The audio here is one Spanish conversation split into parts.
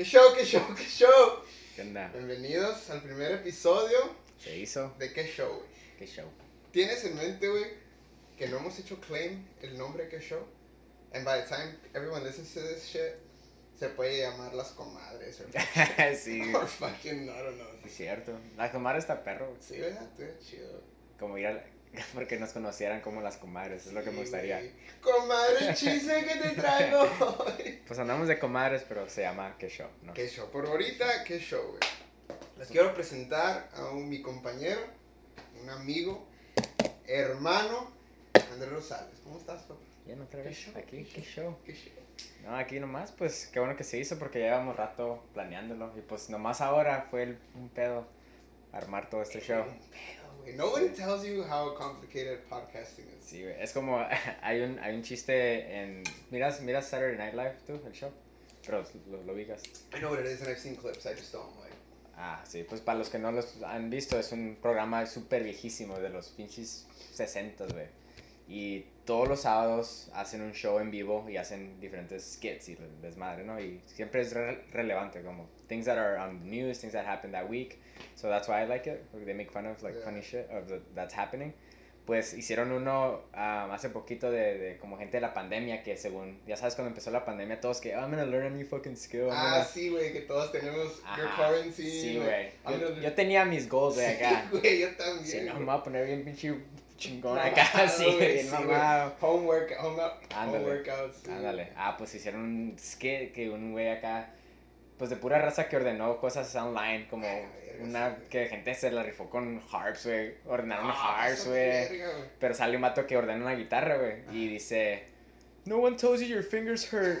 ¿Qué show, qué show, qué show? ¿Qué onda? Bienvenidos al primer episodio ¿Se hizo? de ¿Qué show, güey? ¿Qué show? ¿Tienes en mente, güey, que no hemos hecho claim el nombre ¿Qué show? And by the time everyone listens to this shit, se puede llamar las comadres or, sí, or fucking, I don't know. es cierto. La comadre está perro. Sí, ¿verdad? Está chido. Como ir a... Porque nos conocieran como las comadres, es lo que me gustaría. Comadre, chisme que te traigo hoy. Pues andamos de comadres, pero se llama ¿Qué show? ¿no? ¿Qué show? Por ahorita, ¿qué show, güey? Les quiero presentar a un, mi compañero, un amigo, hermano, Andrés Rosales. ¿Cómo estás, papá? Bien, otra ¿Qué vez. show? Aquí, ¿Qué ¿qué show? ¿Qué show? No, aquí nomás, pues qué bueno que se hizo porque llevamos rato planeándolo. Y pues nomás ahora fue el, un pedo armar todo este show. Un pedo, güey. Nobody tells you how complicated podcasting is. Sí, güey. Es como, hay un, hay un chiste en... ¿Miras, ¿Miras Saturday Night Live tú, el show? Pero lo, lo ubicas. I know what it is and I've seen clips, I just don't like. Ah, sí, pues para los que no los han visto, es un programa súper viejísimo de los pinches 60, güey. Y todos los sábados hacen un show en vivo y hacen diferentes skits y desmadre, ¿no? Y siempre es re- relevante, como things that are on the news, things that happened that week. So that's why I like it, they make fun of like Yeah. funny shit of the, that's happening. Pues hicieron uno um, hace poquito de, de como gente de la pandemia que según, ya sabes, cuando empezó la pandemia, todos que, "Oh, I'm gonna learn a new fucking skill. I'm Ah, gonna-" sí, güey, que todos tenemos your Ajá, quarantine. Sí, güey. I'm Yo, gonna- yo tenía mis goals de acá. Sí, güey, yo también. Si no, me voy a poner bien pinche chingón acá, sí, güey, sí, mamado. Home work, home, home Ándale. workouts. sí. Ándale. Ah, pues hicieron un skit que un güey acá, pues de pura raza que ordenó cosas online, como verga, una que gente se la rifó con harps, güey. Ordenaron Ah, harps, güey. Pero sale un vato que ordena una guitarra, güey. Y dice, No one tells you your fingers hurt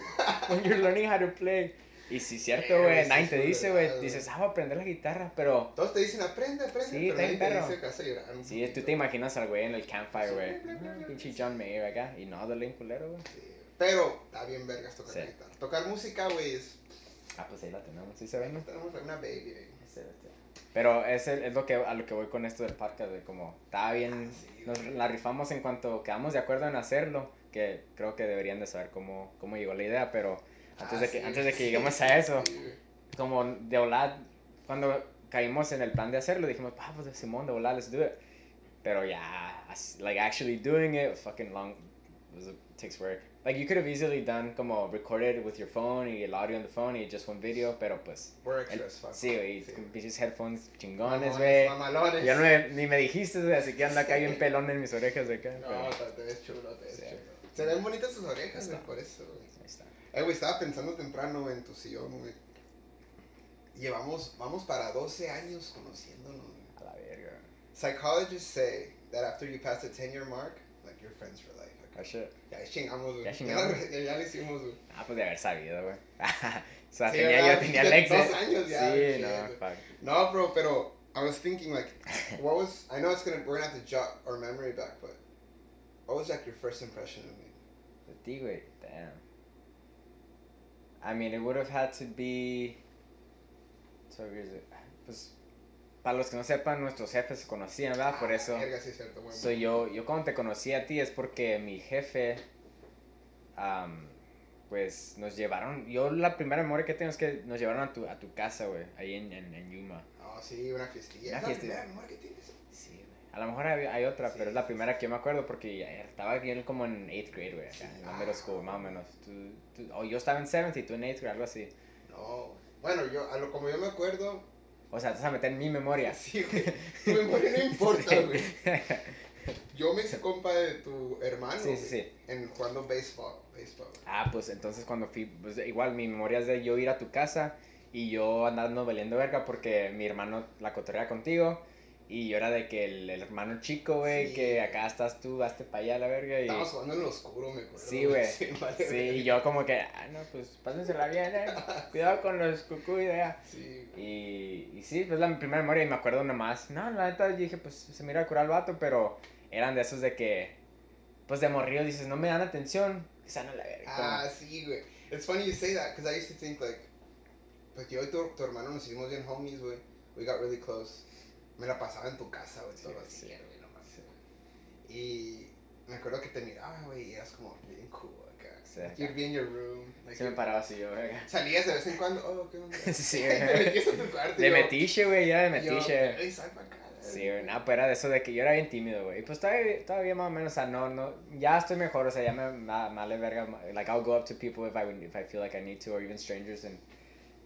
when you're learning how to play. Y sí, cierto, Verga, güey. sí Nadie es te dice, güey. Dices, ah, voy a aprender la guitarra, pero... Todos te dicen aprende, aprende, Sí, pero está nadie bien te perro. dice que vas a llorar Sí, tú te imaginas al güey en el campfire, Sí, güey. Pinche. John Mayer acá. Y no, dale un culero, güey. Sí, Pero está bien vergas tocar Sí. guitarra. Tocar música, güey, es... Ah, pues ahí la tenemos, ¿sí se ve, no? Tenemos una baby, güey. Pero es, el- es lo que, a lo que voy con esto del podcast, güey. Como, estaba bien, Ah, sí, nos la rifamos en cuanto quedamos de acuerdo en hacerlo. Que creo que deberían de saber cómo, cómo llegó la idea, pero antes, Ah, de, que, sí, antes de que sí, lleguemos a eso, sí, como de volar, cuando caímos en el plan de hacerlo, dijimos, ah, pues Simón, de volar, let's do it. Pero ya, as- like actually doing it fucking long, it takes work. Like you could have easily done como recorded with your phone y el audio on the phone y just one video, pero pues, We're extra el- as fuck. sí, güey, Sí. pinches headphones chingones, güey. Ya no me- ni me dijiste, güey, así que anda acá bien pelón en mis orejas de acá. No, pero- te- ves chulo, te ves Sí. chulo. Se ven bonitas tus orejas, güey, por eso, güey. Ahí está. Eh, güey, estaba pensando temprano en tu sillón, güey. Llevamos, vamos para 12 años conociéndonos. güey. A la verga. Psychologists say that after you pass the 10 year mark, like you're friends for life. Oh, shit. Ya chingamos, güey. Ya Ya, chingamos. ya, ya lo hicimos, güey. Ah, pues de haber sabido, güey. o sea, Sí, tenía, ¿verdad? yo tenía el Ya exit. dos años ya, Sí, shit, no, fuck. No, bro, pero I was thinking, like, what was, I know it's gonna, we're gonna have to jot our memory back, but what was, like, your first impression of me? De ti, güey. Damn. I mean, it would have had to be. So. Pues, para los que no sepan, nuestros jefes se conocían, ¿verdad? Por Ah, eso. verga, sí cierto. So, yo, yo cuando te conocí a ti es porque mi jefe, am, pues nos llevaron, yo la primera memoria que tengo es que nos llevaron a tu, a tu casa, güey, ahí en, en, en Yuma. Oh, sí, una fiestilla. Una Es la primera memoria que tienes. Sí. A lo mejor hay, hay otra, Sí, pero es la primera que yo me acuerdo porque estaba aquí como en 8th grade, güey, acá, en la middle school, Ah, más o menos. Tú, tú- o yo estaba en 7th y tú en 8th grade, algo así. No, bueno, yo, a lo, como yo me acuerdo, O sea, te vas a meter en mi memoria. sí, güey, tu memoria no importa, güey. Yo me hice compa de tu hermano, Sí, sí, sí. en jugando béisbol, béisbol. Ah, pues entonces cuando fui, pues igual mi memoria es de yo ir a tu casa y yo andando valiendo verga porque mi hermano la cotorrea contigo y yo era de que el, el hermano chico, güey, Sí. que acá estás tú, hazte para allá la verga y... Estábamos jugando en lo oscuro, me acuerdo. Sí, güey. Sí, vale, Sí, y yo como que, ah, no, pues pásensela bien, eh. Cuidado con los cucú y de. Sí, Y, y sí, pues la primera memoria y me acuerdo nomás. No, la neta dije, pues se mira a curar el vato, pero eran de esos de que, pues de morrido dices, no me dan atención, que sean a la verga. Ah, sí, güey. It's funny you say that, because I used to think, like, pues yo y tu, tu hermano nos hicimos bien homies, güey. We got really close. Me la pasaba en tu casa, güey, Sí, todo así, sí. güey, nomás. Y me acuerdo que te miraba, güey, y eras como bien cool acá. Sí, acá. you'd be in your room. like, Se me paraba así, yo, güey. Salías de vez en cuando, oh, ¿qué onda? Sí, Te güey. metías a tu cuarto. De yo- metiche, güey, ya de yo, metiche. "Ey, sal pa' acá". Sí, güey, no, pues era de eso de que yo era bien tímido, güey. Y pues todavía, todavía más o menos, o sea, no, no, ya estoy mejor, o sea, ya me, me, me verga. Like, I'll go up to people if I, if I feel like I need to, or even strangers, and,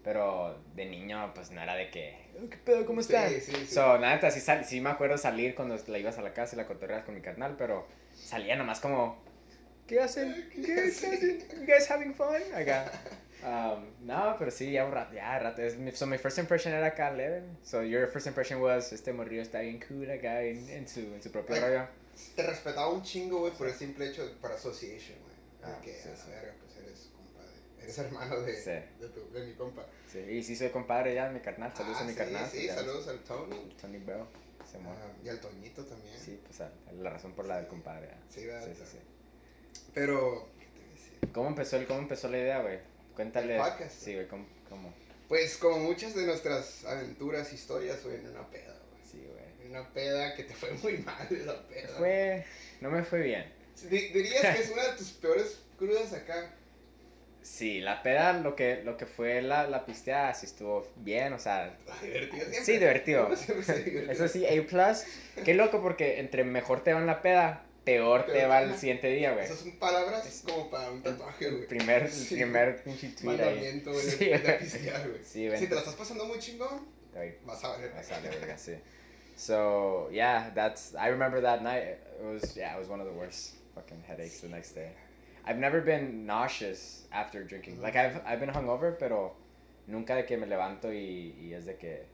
pero de niño, pues no era de que, "Oh, ¿qué pedo, cómo Sí, están? sí, sí. So, neta, sí, sal- sí me acuerdo salir cuando la ibas a la casa y la cotorreas con mi carnal, pero salía nomás como, ¿qué hacen? ¿Qué, qué hacen? You guys having fun? Acá. Um, no, pero sí, ya un rato, ya rato. Es, mi- so, my first impression era acá leve. So, your first impression was, este morrillo está bien cool acá en, en, su, en su propio Like, rollo. Te respetaba un chingo, güey, por el simple hecho de, por association, güey. Ah, que, sí, a la sí. verga, pues eres. Eres hermano de, Sí. de, tu, de mi compa. Sí, y sí soy compadre ya, mi carnal. Saludos Ah, a mi sí, carnal. Sí, saludos al Tony. Tony Bell. Se Ah, y al Toñito también. Sí, pues la razón por la del compadre. Sí, ¿verdad? Sí, sí, sí. Pero, ¿qué te? ¿Cómo empezó, el, ¿Cómo empezó la idea, güey? Cuéntale. El podcast. Sí, güey, ¿cómo? cómo? Pues como muchas de nuestras aventuras, historias, güey, en una peda, güey. Sí, güey. En una peda que te fue muy mal la peda. Fue. No me fue bien. Di- Dirías que es una de tus peores crudas acá. Sí, la peda, lo que, lo que fue la, la pisteada, sí estuvo bien, o sea. Divertido siempre. Sí, divertido. Eso sí, A. Qué loco, porque entre mejor te va en la peda, peor te va el siguiente día, güey. Esas son palabras como para un tatuaje, El güey. primer, Sí. primer pinche tweet ahí. Mandamiento, güey, de, Sí, de güey. pistear, güey. Sí, ven. Si te la estás pasando muy chingón, Ahí. vas a valer. Vas a la verga, sí. So yeah, that's I remember that night. It was yeah, it was one of the worst fucking headaches the next day. I've never been nauseous after drinking. Like I've I've been hungover, pero nunca de que me levanto y, y es de que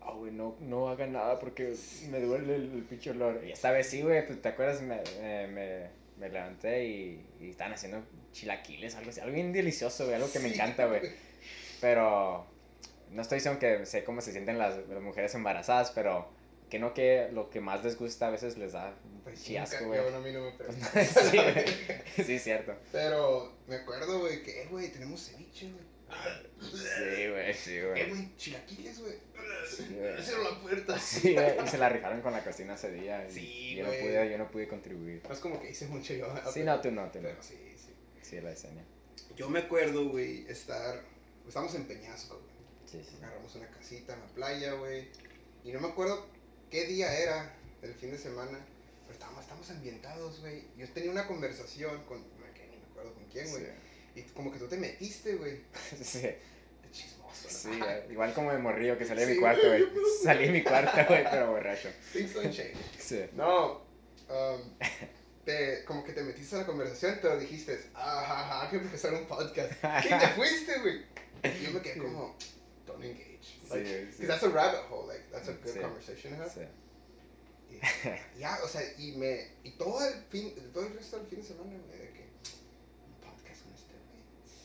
oh güey no no haga nada porque me duele el, el pinche olor. Y esta vez sí güey, pues te acuerdas me, me, me, me levanté y, y estaban haciendo chilaquiles, algo así, algo bien delicioso, güey, algo que me Sí, encanta, güey. Pero no estoy diciendo que sé cómo se sienten las, las mujeres embarazadas, pero que no que lo que más les gusta a veces les da Pues chiasco, güey. bueno, a mí no me preguntas. no, sí. Sí, cierto. Pero me acuerdo, güey, que, eh, güey, tenemos ceviche, güey. Sí, güey, sí, Eh, güey. güey, chilaquiles, güey. Sí, güey. Cierra la puerta. Sí, güey, y se la rifaron con la cocina ese día. y Sí, yo no pude, yo no pude contribuir. No es como que hice mucho yo. Sí, no, tú no, tú no. Pero sí, sí. Sí, la diseña. Yo me acuerdo, güey, estar. Estamos en Peñasco, güey. Sí, sí. Agarramos una casita en la playa, güey. Y no me acuerdo qué día era del fin de semana. Pero estábamos, estamos ambientados, güey. Yo tenía una conversación con. No, que ni me acuerdo con quién, güey. Y como que tú te metiste, güey. Sí, sí. De chismoso, Sí, igual como de morrillo que salí de mi Sí, cuarto, güey. Salí de mi cuarto, güey, pero borracho. Things don't change. Sí. No. um, te, como que te metiste a la conversación, pero dijiste, ajá, hay que empezar un podcast. Y te fuiste, güey. Y yo me quedé como, engage. Sí, Like, sí. 'cause that's a rabbit hole, like, that's a good Sí. conversation to have. Sí. Y ya, o sea, y me, y todo el fin, todo el resto del fin de semana, güey, de que, un podcast con este güey,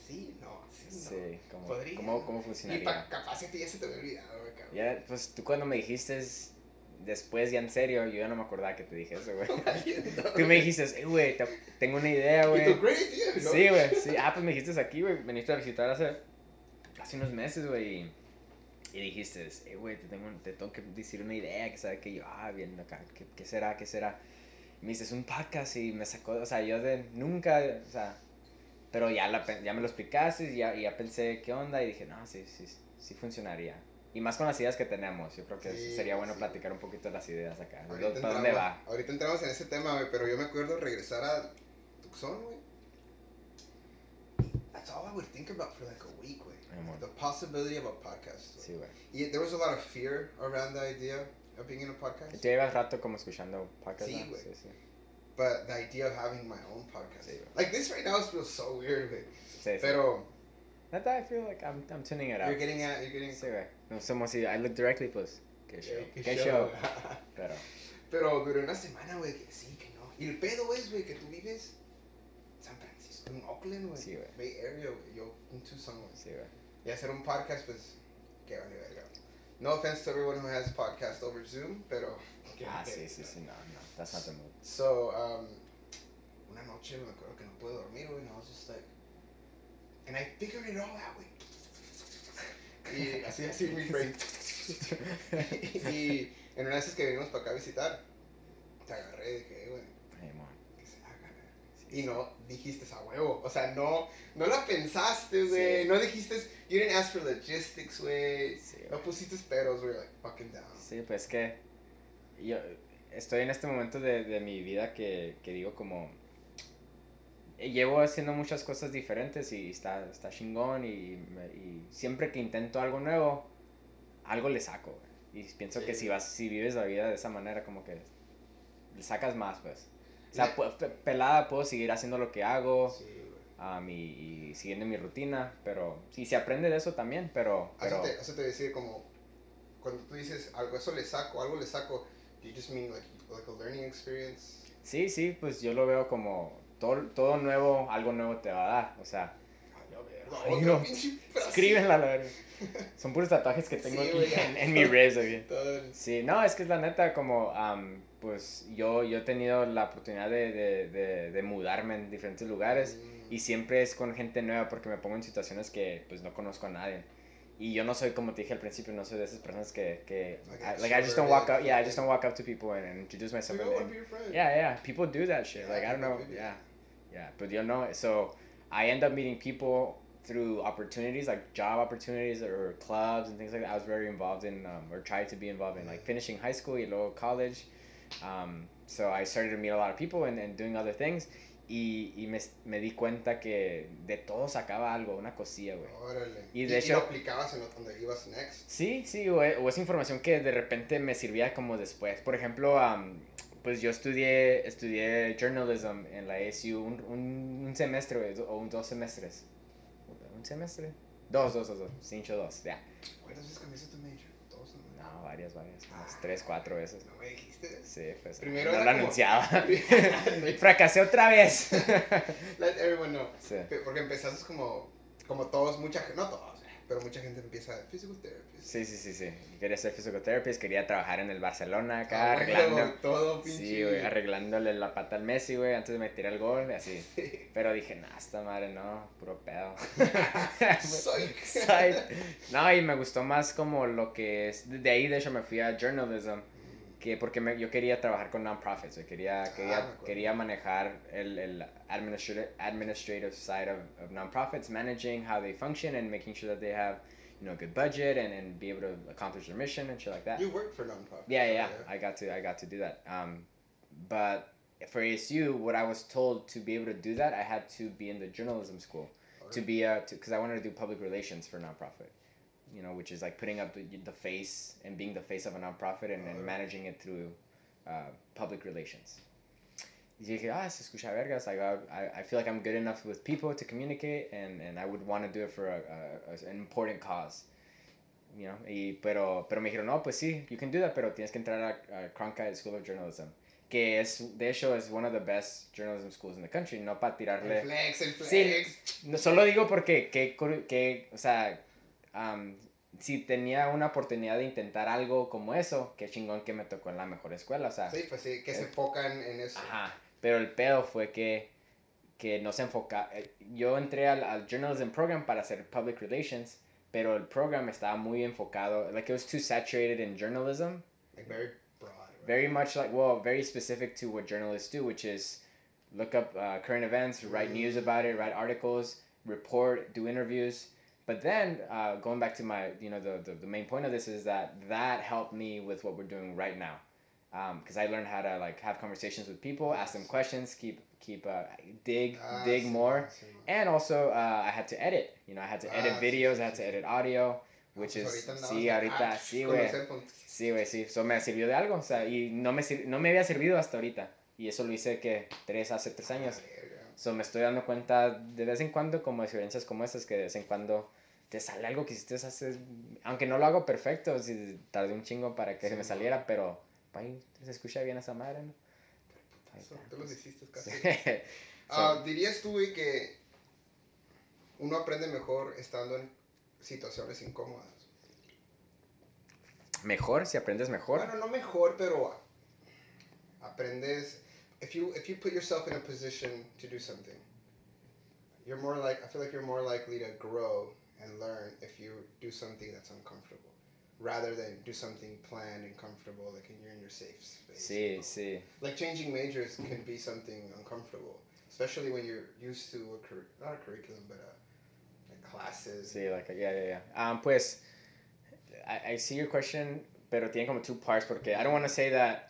sí, no, sí, no. Sí, ¿cómo, Podría. cómo, cómo Y funcionaría? pa, capaz que ya se te había olvidado, güey, cabrón. Ya, pues tú cuando me dijiste después ya en serio, yo ya no me acordaba que te dije eso, güey. Tú me dijiste, eh, güey, te- tengo una idea, Y güey. tu great idea, ¿no? Sí, güey, sí. Ah, pues me dijiste aquí, güey, veniste a visitar hace, hace unos meses, güey. Y- dijiste, eh, güey, te tengo, te tengo que decir una idea, que sabe que yo, ah, bien acá, ¿qué, qué será, qué será? Y me dices, un podcast y me sacó, o sea, yo de nunca, o sea, pero ya, la, ya me lo explicaste y ya, ya pensé qué onda y dije, no, sí, sí, sí funcionaría. Y más con las ideas que tenemos, yo creo que Sí, sería bueno sí. platicar un poquito de las ideas acá. ¿Para Ahorita dónde entramos- va? Ahorita entramos en ese tema, güey, pero yo me acuerdo regresar a Tucson, güey. That's all I would think about for like a week, güey. The possibility of a podcast. güey. Sí, güey. Y there was a lot of fear around the idea of being in a podcast. Tú llevas rato como escuchando podcast, Sí, ¿no? güey. Sí, sí. But the idea of having my own podcast. Sí, güey. Like this right now feels so weird, güey. Sí, sí. Pero Neta, I feel like I'm, I'm tuning it out. you're getting at, you're getting. Sí, güey. No somos así. I look directly, pues. Qué show. Eh, Qué, show. show. Pero, Pero duró una semana, güey, que sí, que no. Y el pedo es, güey, que tú vives en San Francisco, en Oakland, güey. Sí, güey. Bay Area, güey. Yo en Tucson, güey. sí, güey. Y hacer un podcast, pues, que vale verga. No offense to everyone who has podcast over Zoom, pero... Ah, sí, sí, sí. No, no. That's not the mood. So, um, una noche me acuerdo que no pude dormir, güey, and I was just like... And I figured it all out, güey. Y así, así mi brain. y en una de esas que venimos para acá a visitar, te agarré y dije, "Eh, güey. Y no dijiste a huevo. O sea, no, no la pensaste, güey. No dijiste, you didn't ask for logistics, güey. no pusiste peros, güey, like fucking down. Sí, pues que yo estoy en este momento de, de mi vida que, que digo como llevo haciendo muchas cosas diferentes y está, está chingón y, y siempre que intento algo nuevo, algo le saco. Y pienso que si vas, si vives la vida de esa manera, como que le sacas más, pues. O sea, pelada puedo seguir haciendo lo que hago um, y, siguiendo mi rutina, pero sí, se aprende de eso también, pero... pero... Eso, te, decir como, cuando tú dices algo, eso le saco, algo le saco, do you just mean like, like a learning experience? Sí, sí, pues yo lo veo como todo, todo nuevo, algo nuevo te va a dar, o sea... Ay, no. Escríbenla, la verdad. Son puros tatuajes que tengo aquí en, mi res, Sí, no, es que es la neta, como, pues yo, yo he tenido la oportunidad de, de, de, mudarme en diferentes lugares y mm. siempre es con gente nueva porque me pongo en situaciones que pues no conozco a nadie. Y yo no soy, como te dije al principio, no soy de esas personas que, que like, I just don't walk up, yeah, I just don't walk up to people and, introduce myself. And, yeah, yeah, people do that shit. Like, I don't know, yeah, yeah, but you know, so I end up meeting people through opportunities like job opportunities or clubs and things like that. I was very involved in um, or tried to be involved in like finishing high school, y luego college. Um, so I started to meet a lot of people and, and doing other things. Y, y me, me, di cuenta que de todo sacaba algo, una cosilla, güey. Órale. Y de ¿Y, hecho. ¿Y lo aplicabas en donde ibas next? Sí, sí, o, o, esa información que de repente me servía como después. Por ejemplo, um, pues yo estudié, estudié journalism en la ASU un, un, un semestre o un, dos semestres un semestre. Dos, dos, dos, dos. Cincho dos, ya. ¿Cuántas veces cambiaste tu major? Varias, varias. Unas tres, cuatro veces. ¿No me dijiste? Sí, pues. Primero no lo anunciaba. Fracasé otra vez. Let everyone know. Sí. Porque empezaste como, como todos, mucha gente, no todos, pero mucha gente empieza physical therapist. Sí, sí, sí, sí. Quería ser physical therapist, quería trabajar en el Barcelona acá, ah, arreglando. Todo, pinche. Sí, güey, arreglándole la pata al Messi, güey, antes de meter el gol, así. Pero dije, nah, esta madre no, puro pedo. Soy. no, y me gustó más como lo que es. De ahí, de hecho, me fui a journalism que porque me, yo quería trabajar con non-profits, quería, ah, quería, quería manejar el, el administrative, administrative side of, of non-profits, managing how they function and making sure that they have you know, a good budget and, and be able to accomplish their mission and shit like that. You work for non-profits. Yeah, yeah, yeah, I got to, I got to do that. Um, but for ASU, what I was told to be able to do that, I had to be in the journalism school right. to be a, because I wanted to do public relations for nonprofit you know, which is like putting up the, the face and being the face of a nonprofit and, and managing it through uh, public relations. Y dije, ah, se escucha vergas. Like, I, I feel like I'm good enough with people to communicate and, and I would want to do it for a, a, an important cause. You know, y, pero, pero me dijeron, no, pues sí, you can do that, pero tienes que entrar a, a Cronkite School of Journalism. Que es, de hecho, es one of the best journalism schools in the country. No para tirarle. El flex, el flex. Sí, no, solo digo porque, que, que, o sea, si tenía una oportunidad de intentar algo como eso, qué chingón que me tocó en la mejor escuela, o sea. Sí, pues sí, que se enfocan en eso. Ajá, pero el pedo fue que, que no se enfoca. Eh, yo entré al, al journalism program para hacer public relations, pero el program estaba muy enfocado, like it was too saturated in journalism. Like very broad. Very much like, well, very specific to what journalists do, which is look up uh, current events, write news mm. about it, write articles, report, do interviews but then uh, going back to my, you know, the, the, the, main point of this is that that helped me with what we're doing right now. Because um, I learned how to like have conversations with people, ask them questions, keep keep uh, dig ah, dig more, and also uh, I had to edit. You know, I had to edit ah, videos, I had to edit audio, which is sí ahorita sí güey, sí güey sí. So me sirvió de algo, o sea, y no me no me había servido hasta ahorita. Y eso lo hice que tres hace tres años. So me estoy dando cuenta de vez en cuando como experiencias como estas que de vez en cuando te sale algo que hiciste hace, aunque no lo hago perfecto, si tardé un chingo para que se me saliera, pero ay, se escucha bien esa madre, ¿no? Tú lo hiciste casi. Ah, ¿Dirías tú, güey, que uno aprende mejor estando en situaciones incómodas? ¿Mejor? ¿Si aprendes mejor? Bueno, no mejor, pero aprendes... If you, if you put yourself in a position to do something, you're more like, I feel like you're more likely to grow and learn if you do something that's uncomfortable. rather than do something planned and comfortable, like you're in your safe space. Sí, sí. Like changing majors can be something uncomfortable, especially when you're used to a cur- not a curriculum, but a, like classes. Sí, like, yeah, yeah, yeah. Um, pues, I, I see your question, pero tiene como two parts, porque I don't want to say that,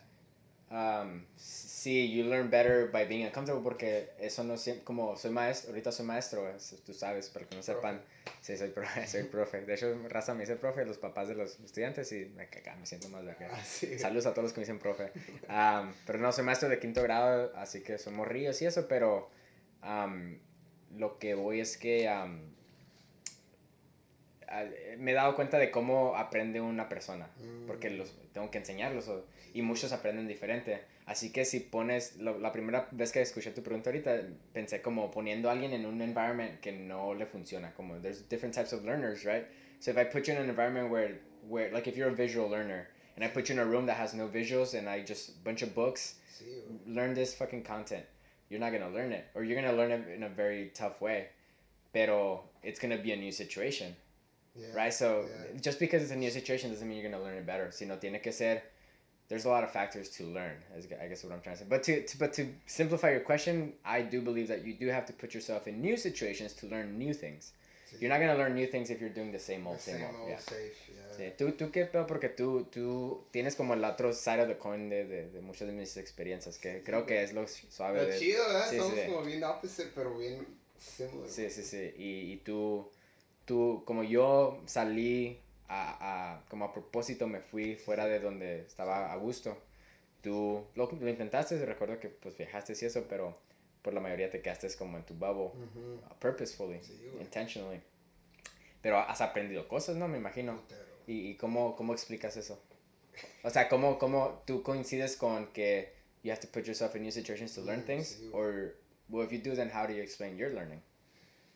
um, sí, you learn better by being uncomfortable, porque eso no siempre, como soy maestro, ahorita soy maestro, es- tú sabes, para que no sepan, sí, soy, pro- soy profe. De hecho, raza me dice profe, los papás de los estudiantes, y me, caga, me siento más verga. Ah, sí. Saludos a todos los que me dicen profe. Um, pero no, soy maestro de quinto grado, así que somos ríos y eso, pero um, lo que voy es que um, me he dado cuenta de cómo aprende una persona, Mm. porque los tengo que enseñarlos o- y muchos aprenden diferente. Así que si pones, lo- la primera vez que escuché tu pregunta ahorita, pensé como poniendo a alguien en un environment que no le funciona, como there's different types of learners, right? So if I put you in an environment where, where like if you're a visual learner, and I put you in a room that has no visuals and I just bunch of books, Sí, learn this fucking content. You're not gonna learn it, or you're gonna learn it in a very tough way. Pero it's gonna be a new situation, Yeah. right? So yeah. just because it's a new situation doesn't mean you're gonna learn it better. Sino tiene que ser. There's a lot of factors to learn. Is I guess what I'm trying to say. But to, to but to simplify your question, I do believe that you do have to put yourself in new situations to learn new things. Sí. You're not gonna learn new things if you're doing the same old, The same, same old. old Yeah. safe, yeah. Sí, ¿Tú, tú qué pedo? Porque tú, tú tienes como el otro side of the coin de, de, de muchas de mis experiencias, que creo que es lo suave Lo de... chido, ¿verdad? sí, Somos sí. como bien opposite, pero bien similar. Sí, sí, sí. Y, y tú, tú, como yo salí a, a, como a propósito me fui fuera de donde estaba a gusto, tú lo, lo intentaste, recuerdo que pues viajaste y eso, pero por la mayoría te quedaste como en tu bubble, Ujú. uh, purposefully, Sí, intentionally. Pero has aprendido cosas, ¿no? Me imagino. ¿Y, y cómo, cómo explicas eso? O sea, ¿cómo, ¿cómo tú coincides con que you have to put yourself in new situations to learn Mm, things? sí. Or, well, if you do, then how do you explain your learning?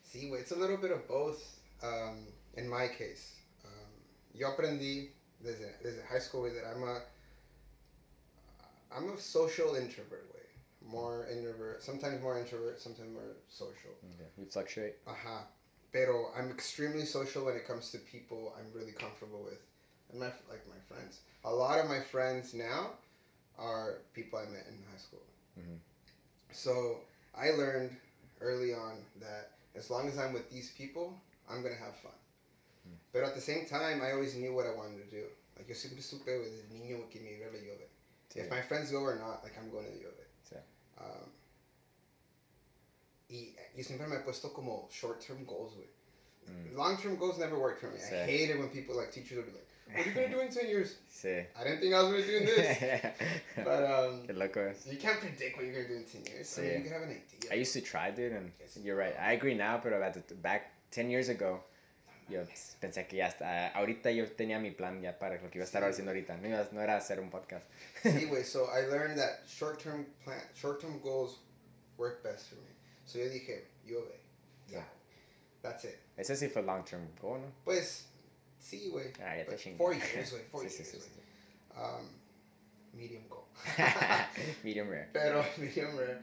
Sí, güey, it's a little bit of both. Um, in my case, um, yo aprendí desde, desde high school that I'm a I'm a social introvert, way. More introvert, sometimes more introvert, sometimes more social. Okay. You fluctuate? Ajá. Pero I'm extremely social when it comes to people I'm really comfortable with, and my like my friends. A lot of my friends now are people I met in high school. Mhm. So I learned early on that as long as I'm with these people, I'm gonna have fun. Mm. But at the same time, I always knew what I wanted to do. Like yo siempre supe desde niño que me iba a la Juve. Sí. If my friends go or not, like I'm going to the Juve. Sí. Um, y yo siempre me he puesto como short-term goals, güey. Mm. Long-term goals never worked for me. Sí. I hate it when people, like teachers, would be like, "What are you gonna do in ten years?" Sí. I didn't think I was gonna do this, but um, you can't predict what you're gonna do in ten years. I Sí. mean, you can have an idea. I used to try, dude, and Yes. you're right. I agree now, pero at the, back 10 years ago, yo pensé que ya está. Ahorita yo tenía mi plan ya para lo que iba a estar Sí. haciendo ahorita. No, iba- no era hacer un podcast. Anyway, so I learned that short-term plan, short-term goals work best for me. So yo dije, Juve, yeah, that's it. Ese sí fue long term goal, ¿no? Pues, sí, güey. Ah, ya te chingué. Four years, güey. Four Sí, sí, years, sí, güey. sí. Um, medium goal. Medium rare. Pero, medium rare.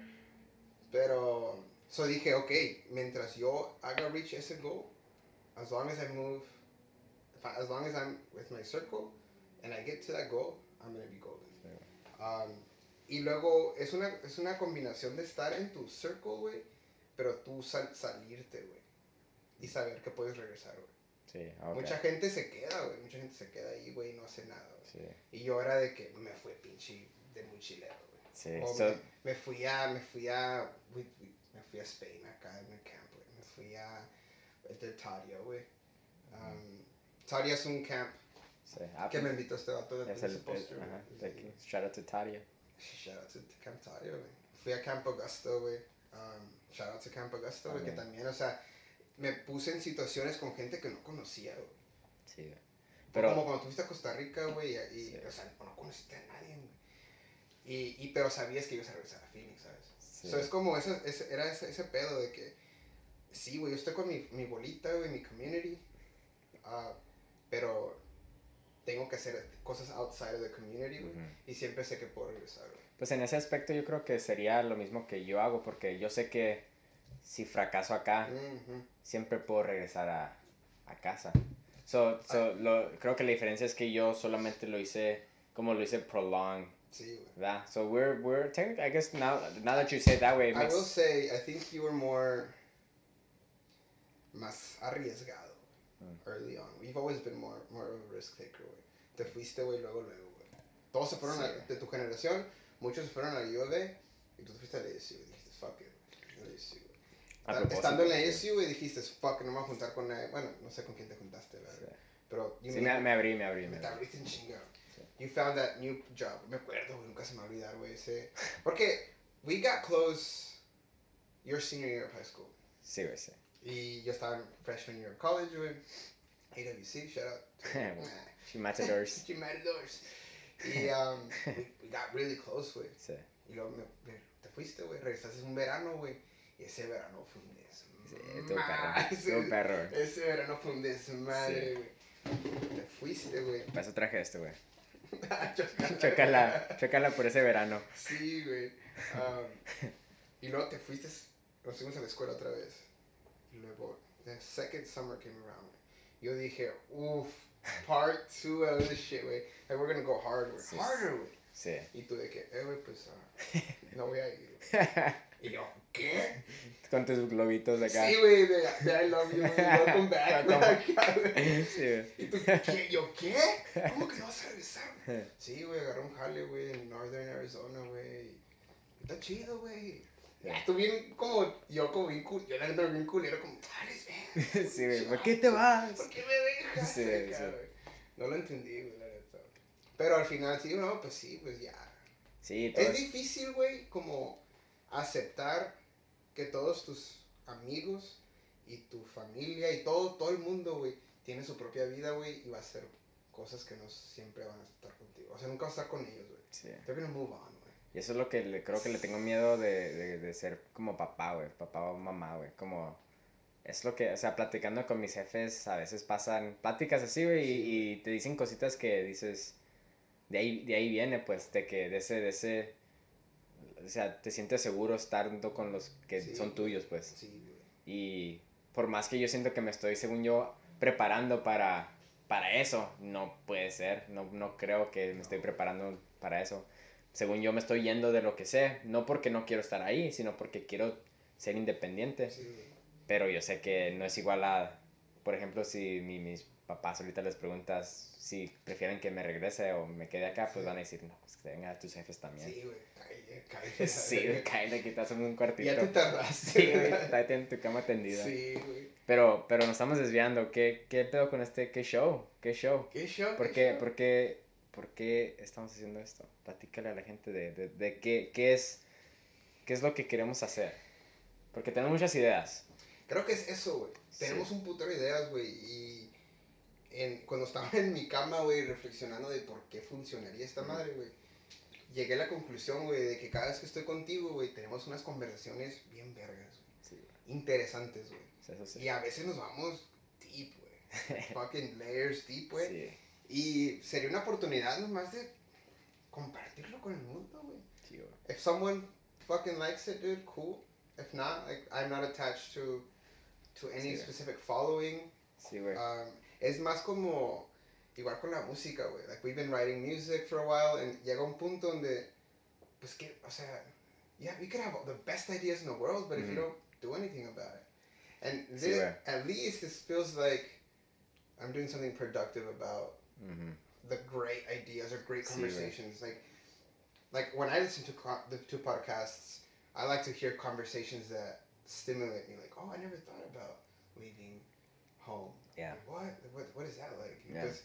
Pero, so dije, ok, mientras yo haga reach ese goal, as long as I move, I- as long as I'm with my circle, and I get to that goal, I'm gonna be golden. Um, y luego, es una, es una combinación de estar en tu circle, güey, pero tú sal- salirte, güey. Y saber que puedes regresar, güey. Sí. Mucha gente se queda, güey. Mucha gente se queda ahí, güey, y no hace nada, güey. Sí, Y yo era de que me fue pinche de muy chilero, güey. sí. O So, me, me fui a, me fui a, we- we- me fui a Spain acá en el camp, güey. Me fui a, el de Taria, güey. Um, Taria es un camp sí. Ah, que pues, me invitó este vato de es el, ese el- ajá, de. Shout out to Tadia. Shout out to Camp Taria, güey. Fui a Camp Augusto, güey. Um, shout out to Camp Augusto, güey, que También. o sea, me puse en situaciones con gente que no conocía, güey. Sí, güey. Pero, como cuando tú fuiste a Costa Rica, güey, y, Sí. o sea, no conociste a nadie, güey. Y, y, pero sabías que ibas a regresar a Phoenix, ¿sabes? Sí. So, es como, ese, ese- era ese, ese pedo de que, sí, güey, yo estoy con mi, mi bolita, güey, mi community, ah, pero tengo que hacer cosas outside of the community, güey, Ujú. y siempre sé que puedo regresar, güey. Pues en ese aspecto yo creo que sería lo mismo que yo hago, porque yo sé que si fracaso acá, Ujú. siempre puedo regresar a, a casa. So, so, lo, creo que la diferencia es que yo solamente lo hice como lo hice prolong, Sí, güey. ¿verdad? So we're, we're technically, I guess now, now that you say it that way, it I will say, I think you were more. Más arriesgado. Mm. Early on. We've always been more, more of a risk taker, güey. Te fuiste, güey, luego, luego, güey. Todos se fueron Sí. a- de tu generación, muchos se fueron a la U of A, y tú te fuiste a la ASU, y dijiste, fuck it, la ASU, Estando en la. ASU, güey, dijiste, fuck, no me voy a juntar con nadie. Bueno, no sé con quién te juntaste, ¿verdad? Sí. Pero. Sí, me, me abrí, me abrí, me abrí. abriste en chinga. Sí. You found that new job. Me acuerdo, güey, nunca se me va a olvidar, güey, ese... Porque we got close your senior year of high school. Sí, güey, sí. Y yo estaba en freshman year of college, güey. AWC, shout out. She matadors. She matadors. Y um, we, we got really close, güey. Sí. Y luego me, me- te fuiste, güey. Regresaste un verano, güey. Y ese verano fue un Sí, desmadre. tu perro. Tu perro. Ese verano fue un desmadre, güey. Te fuiste, güey. Eso traje este, güey. Chócala. Chócala, chócala por ese verano. Sí, güey. Um, y luego te fuiste, nos fuimos a la escuela otra vez. Y luego, the second summer came around. Yo dije, uff, part two of this shit, güey. Like, we're gonna go hard. Sí. Harder, güey. Sí. Y tú de que, eh, güey, pues, ah, no voy a ir. Y yo, ¿qué? Con tus globitos de acá. Sí, güey, de, de I love you, güey. Welcome back, güey. Acá, güey. Sí, güey. Y tú, ¿qué? ¿Yo qué? ¿Cómo que no vas a regresar? güey? Sí, güey, agarré un jale, güey, en Northern Arizona, güey. Está chido, güey. Ya, tú bien como, yo como bien cool, yo la neta bien culero, como, ¿sabes, ven? Sí, güey. ¿Por qué te vas? ¿Por qué me dejas? Sí, acá, sí. güey? No lo entendí, güey, la neta. Pero al final, sí, no, pues sí, pues ya. Sí, todo es- difícil, güey, como aceptar que todos tus amigos y tu familia y todo, todo el mundo, güey, tiene su propia vida, güey, y va a hacer cosas que no siempre van a estar contigo. O sea, nunca vas a estar con ellos, güey. sí. They're gonna move on, güey. Y eso es lo que le, creo que le tengo miedo de, de, de ser como papá, güey. Papá o mamá, güey. Como... Es lo que, o sea, platicando con mis jefes, a veces pasan pláticas así, güey, Sí. y, y te dicen cositas que dices, de ahí, de ahí viene, pues, de que, de ese, de ese, o sea, te sientes seguro estando con los que Sí. son tuyos, pues. Sí, güey. Y por más que yo siento que me estoy, según yo, preparando para, para eso, no puede ser. No, no creo que me estoy preparando para eso. Según yo me estoy yendo de lo que sé, no porque no quiero estar ahí, sino porque quiero ser independiente. Sí. Pero yo sé que no es igual a, por ejemplo, si mi- mis papás ahorita les preguntas si prefieren que me regrese o me quede acá, pues Sí. van a decir, no, pues que vengan tus jefes también. Sí, güey. Cállate, cállate. Sí, cállate, quitas un cuartito. Ya te tardaste. Sí, güey, tráete en tu cama tendida. Sí, güey. Pero, pero nos estamos desviando. ¿Qué, qué pedo con este? ¿Qué show? ¿Qué show? ¿Qué show? ¿Por qué qué, show? por qué, por qué estamos haciendo esto? Platícale a la gente de, de, de qué, qué, es, qué es lo que queremos hacer. Porque tenemos muchas ideas. Creo que es eso, güey. Sí. Tenemos un putero de ideas, güey. Y en, cuando estaba en mi cama, güey, reflexionando de por qué funcionaría esta madre, güey, llegué a la conclusión, güey, de que cada vez que estoy contigo, güey, tenemos unas conversaciones bien vergas. Sí, Interesantes, güey. sí. Y a veces nos vamos deep, güey. Fucking layers deep, güey. Sí, Y sería una oportunidad nomás de compartirlo con el mundo, güey. sí, güey. If someone fucking likes it, dude, cool. If not, like, I'm not attached to to any Sí. specific following. Sí, güey. Um, es más como igual con la música, güey. Like we've been writing music for a while, and llega un punto donde, pues que, o sea, yeah, we could have the best ideas in the world, but if you mm. don't do anything about it, and this, güey. at least this feels like I'm doing something productive about Ujú. the great ideas or great Sí, conversations. like, like when I listen to the two podcasts, I like to hear conversations that stimulate me. Like, oh, I never thought about leaving home. Yeah. What? What? What is that like? Yeah. Because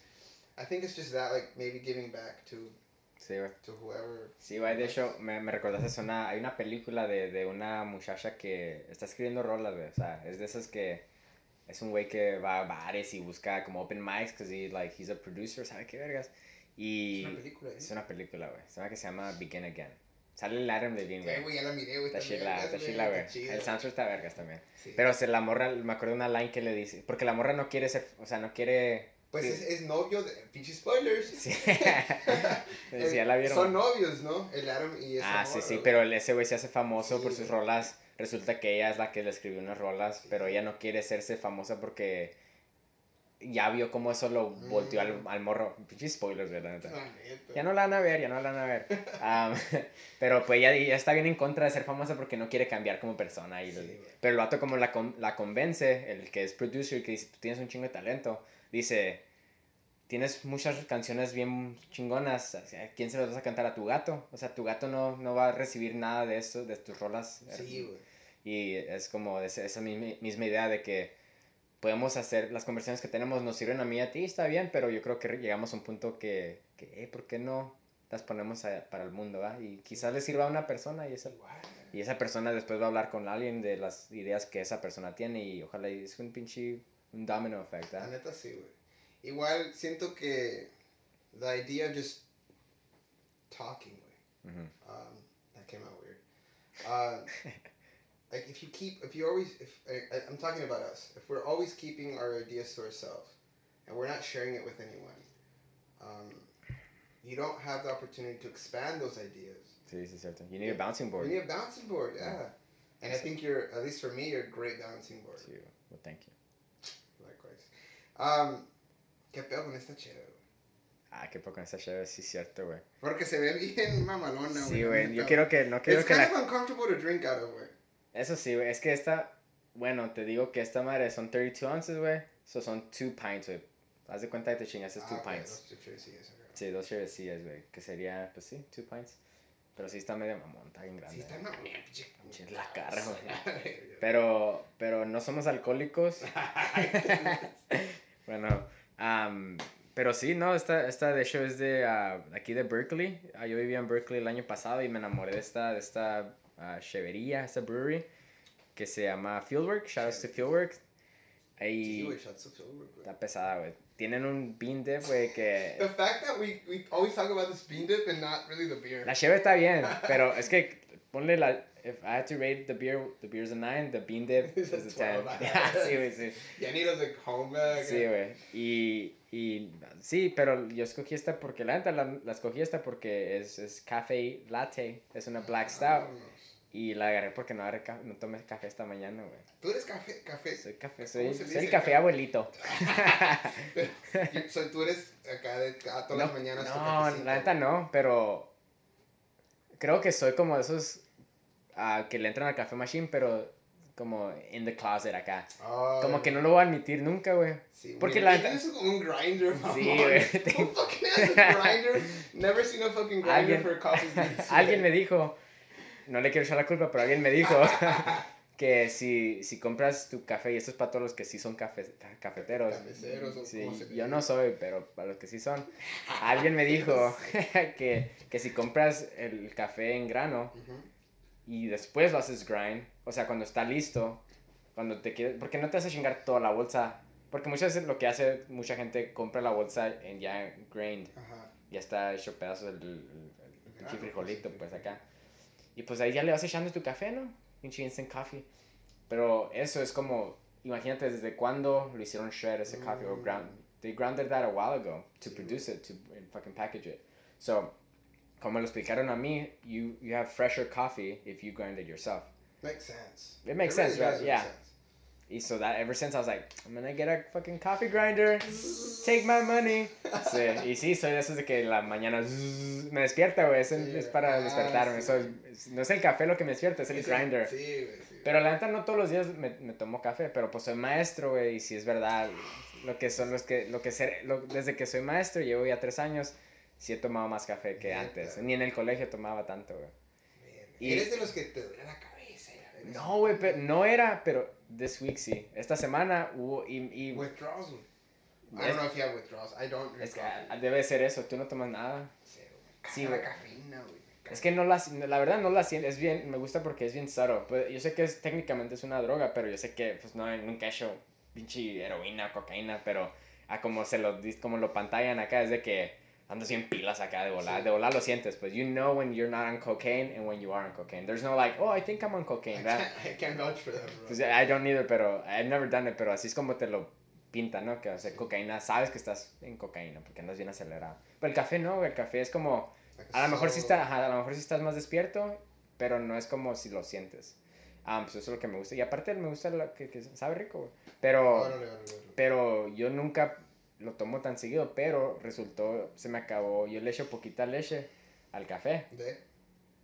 I think it's just that, like, maybe giving back to Sí, güey. to whoever. Sí, güey, de hecho, me, me recordaste una, hay una película de, de una muchacha que está escribiendo rolas, güey, o sea, es de esas que es un güey que va a bares y busca como open mics, because he, like, he's a producer, ¿sabe qué vergas? Y Es una película. ¿eh? es una película, güey, se llama que se llama Begin Again. Sale el Adam Levine, güey. güey, ya la miré, güey. Está chila, está chila, güey. El soundtrack está vergas también. Sí. Pero se la morra, me acuerdo de una line que le dice, porque la morra no quiere ser, o sea, no quiere... Pues sí. es, es novio de. Pinche spoilers. Sí. Sí, ya la vieron. Son novios, ¿no? El Adam y esa Ah, sí, morra, sí, güey. pero ese güey se hace famoso Sí, por sus rolas. Resulta que ella es la que le escribió unas rolas, pero ella no quiere hacerse famosa porque ya vio cómo eso lo volteó al, al morro. Spoilers, ¿verdad? Neta. Ya no la van a ver, ya no la van a ver. Pero pues ya, ya está bien en contra de ser famosa porque no quiere cambiar como persona. Y Sí, lo- pero el vato como la, la convence, el que es producer, que dice, tú tienes un chingo de talento, dice, tienes muchas canciones bien chingonas, o sea, ¿a quién se las vas a cantar a tu gato? O sea, tu gato no, no va a recibir nada de eso, de tus rolas. Sí, güey. Y es como esa misma, misma idea de que podemos hacer las conversaciones que tenemos nos sirven a mí y a ti, está bien, pero yo creo que llegamos a un punto que, que eh, ¿por qué no las ponemos a- para el mundo? va? Y quizás le sirva a una persona y esa, y esa persona después va a hablar con alguien de las ideas que esa persona tiene y ojalá y es un pinche un domino effect. La ¿ah? neta sí, güey. Igual siento que the idea of just talking, güey. Ujú. Um, that came out weird. Uh, like if you keep, if you always, if I, I'm talking about us, if we're always keeping our ideas to ourselves and we're not sharing it with anyone, um, you don't have the opportunity to expand those ideas. Es cierto. You need a bouncing board. You need a bouncing board, yeah. And I think you're, at least for me, you're a great bouncing board. Sí, well, thank you. Likewise. Um, ¿Qué pedo con esta chera. Ah, qué poco esta chévere, sí, cierto, güey. Porque se ve bien mamalona, güey. Sí, güey, yo quiero que, no quiero It's que kind la... of uncomfortable to drink out of, güey. Eso sí, güey, es que esta, bueno, te digo que esta madre son 32 ounces, güey. So son 2 pints, güey. Haz de cuenta que te chingas 2 Ah, ok, pints. dos checheres, sí, eso, güey. Sí, dos chevecillas, güey. Que sería, pues sí, 2 pints. Pero sí está medio mamón, está bien grande. Sí, está mamón, pinche. La cara, güey. Pero... Pero, no somos alcohólicos. Bueno, pero sí, no, esta, esta de hecho es de ah, aquí de Berkeley. Ah, yo vivía en Berkeley el año pasado y me enamoré de esta, de esta ah, chevería, esta brewery que se llama Fieldwork. Shout out to Fieldwork. Sí, Ahí güey, shots of silver, güey. está pesada, güey. Tienen un bean dip, güey, que... The fact that we, we always talk about this bean dip and not really the beer. La cheve está bien, pero es que ponle la... If I had to rate the beer, the beer's a 9, the bean dip is a a 10. 12. sí, güey, sí. Ya ni los de güey. Sí, güey. Y, y sí, pero yo escogí esta porque, la neta, la, la escogí esta porque es, es café latte, es una black stout. Y la agarré porque no, agarré no tomé café esta mañana, güey. Tú eres café, café. Soy café, ¿Cómo soy, soy el café abuelito. Pero, soy- tú eres acá de a todas las mañanas. no, la neta no, pero creo que soy como de esos ah, que le entran al café machine, pero como in the closet acá. Como que no lo voy a admitir nunca, güey. Sí, porque la neta- tienes un grinder, mamón. Sí, güey. Fucking a grinder? Never seen a fucking grinder for coffee beans. alguien me dijo, no le quiero echar la culpa, pero alguien me dijo que si, si compras tu café, y esto es para todos los que sí son cafe- ca- cafeteros. Cafeceros, o Sí, como se le yo no soy, pero para los que sí son. Alguien me dijo que, que si compras el café en grano y después lo haces grind, o sea, cuando está listo, cuando te quieres, porque no te hace chingar toda la bolsa. Porque muchas veces lo que hace mucha gente compra la bolsa en ya grained Ajá. ya está hecho pedazos el, el, frijolito, pues, pues acá. Y pues ahí ya le vas echando tu café, ¿no? Pinche instant coffee. Pero eso es como, imagínate desde cuándo lo hicieron shred ese coffee, o Mm. ground. They grounded that a while ago to Sí, produce it, to fucking package it. So, como lo explicaron a mí, you, you have fresher coffee if you grind it yourself. Makes sense. It makes sense, right? Yeah. sense. So that ever since I was like, I'm gonna get a fucking coffee grinder, take my money. Sí, y sí, soy de esos de que la mañana zzz, me despierta, güey. Es, Sí, es para ah, despertarme. sí. so, es- no es el café lo que me despierta, es el Ese- grinder. Sí, güey, sí. Pero la neta no todos los días me, me tomo café, pero pues soy maestro, güey, y si es verdad, lo que son los que, lo que ser, lo- desde que soy maestro, llevo ya tres años, sí he tomado más café que antes. Ni en el colegio tomaba tanto, güey. Y- Eres de los que te duele la. Eres- No, güey, pero no era, pero this week sí. Esta semana hubo, y, y Withdrawals. I don't know if you have withdrawals. I don't drink es que ah, debe ser eso, tú no tomas nada. Güey. Sí, güey. la cafeína, güey. Es que no la, la verdad no la siento, es bien, me gusta porque es bien subtle. Pues, yo sé que es, técnicamente es una droga, pero yo sé que pues no, nunca he hecho pinche heroína, cocaína, pero a como se lo, como lo pantallan acá es de que andas bien pilas acá de volar, Sí. de volar lo sientes, pues you know when you're not on cocaine and when you are on cocaine. There's no like, oh, I think I'm on cocaine, can't, I can't vouch for that, bro. Pues I don't either, pero I've never done it, pero así es como te lo pintan, ¿no? Que o sea, Sí. cocaína, sabes que estás en cocaína porque andas bien acelerado. Pero el café no, el café es como Like a lo mejor sí está, ajá, a lo mejor sí estás más despierto, pero no es como si lo sientes. Ah, pues eso es lo que me gusta. Y aparte me gusta lo que, que sabe rico. Pero, Órale, órale, órale. pero yo nunca lo tomo tan seguido, pero resultó, se me acabó. Yo le echo poquita leche al café. ¿De?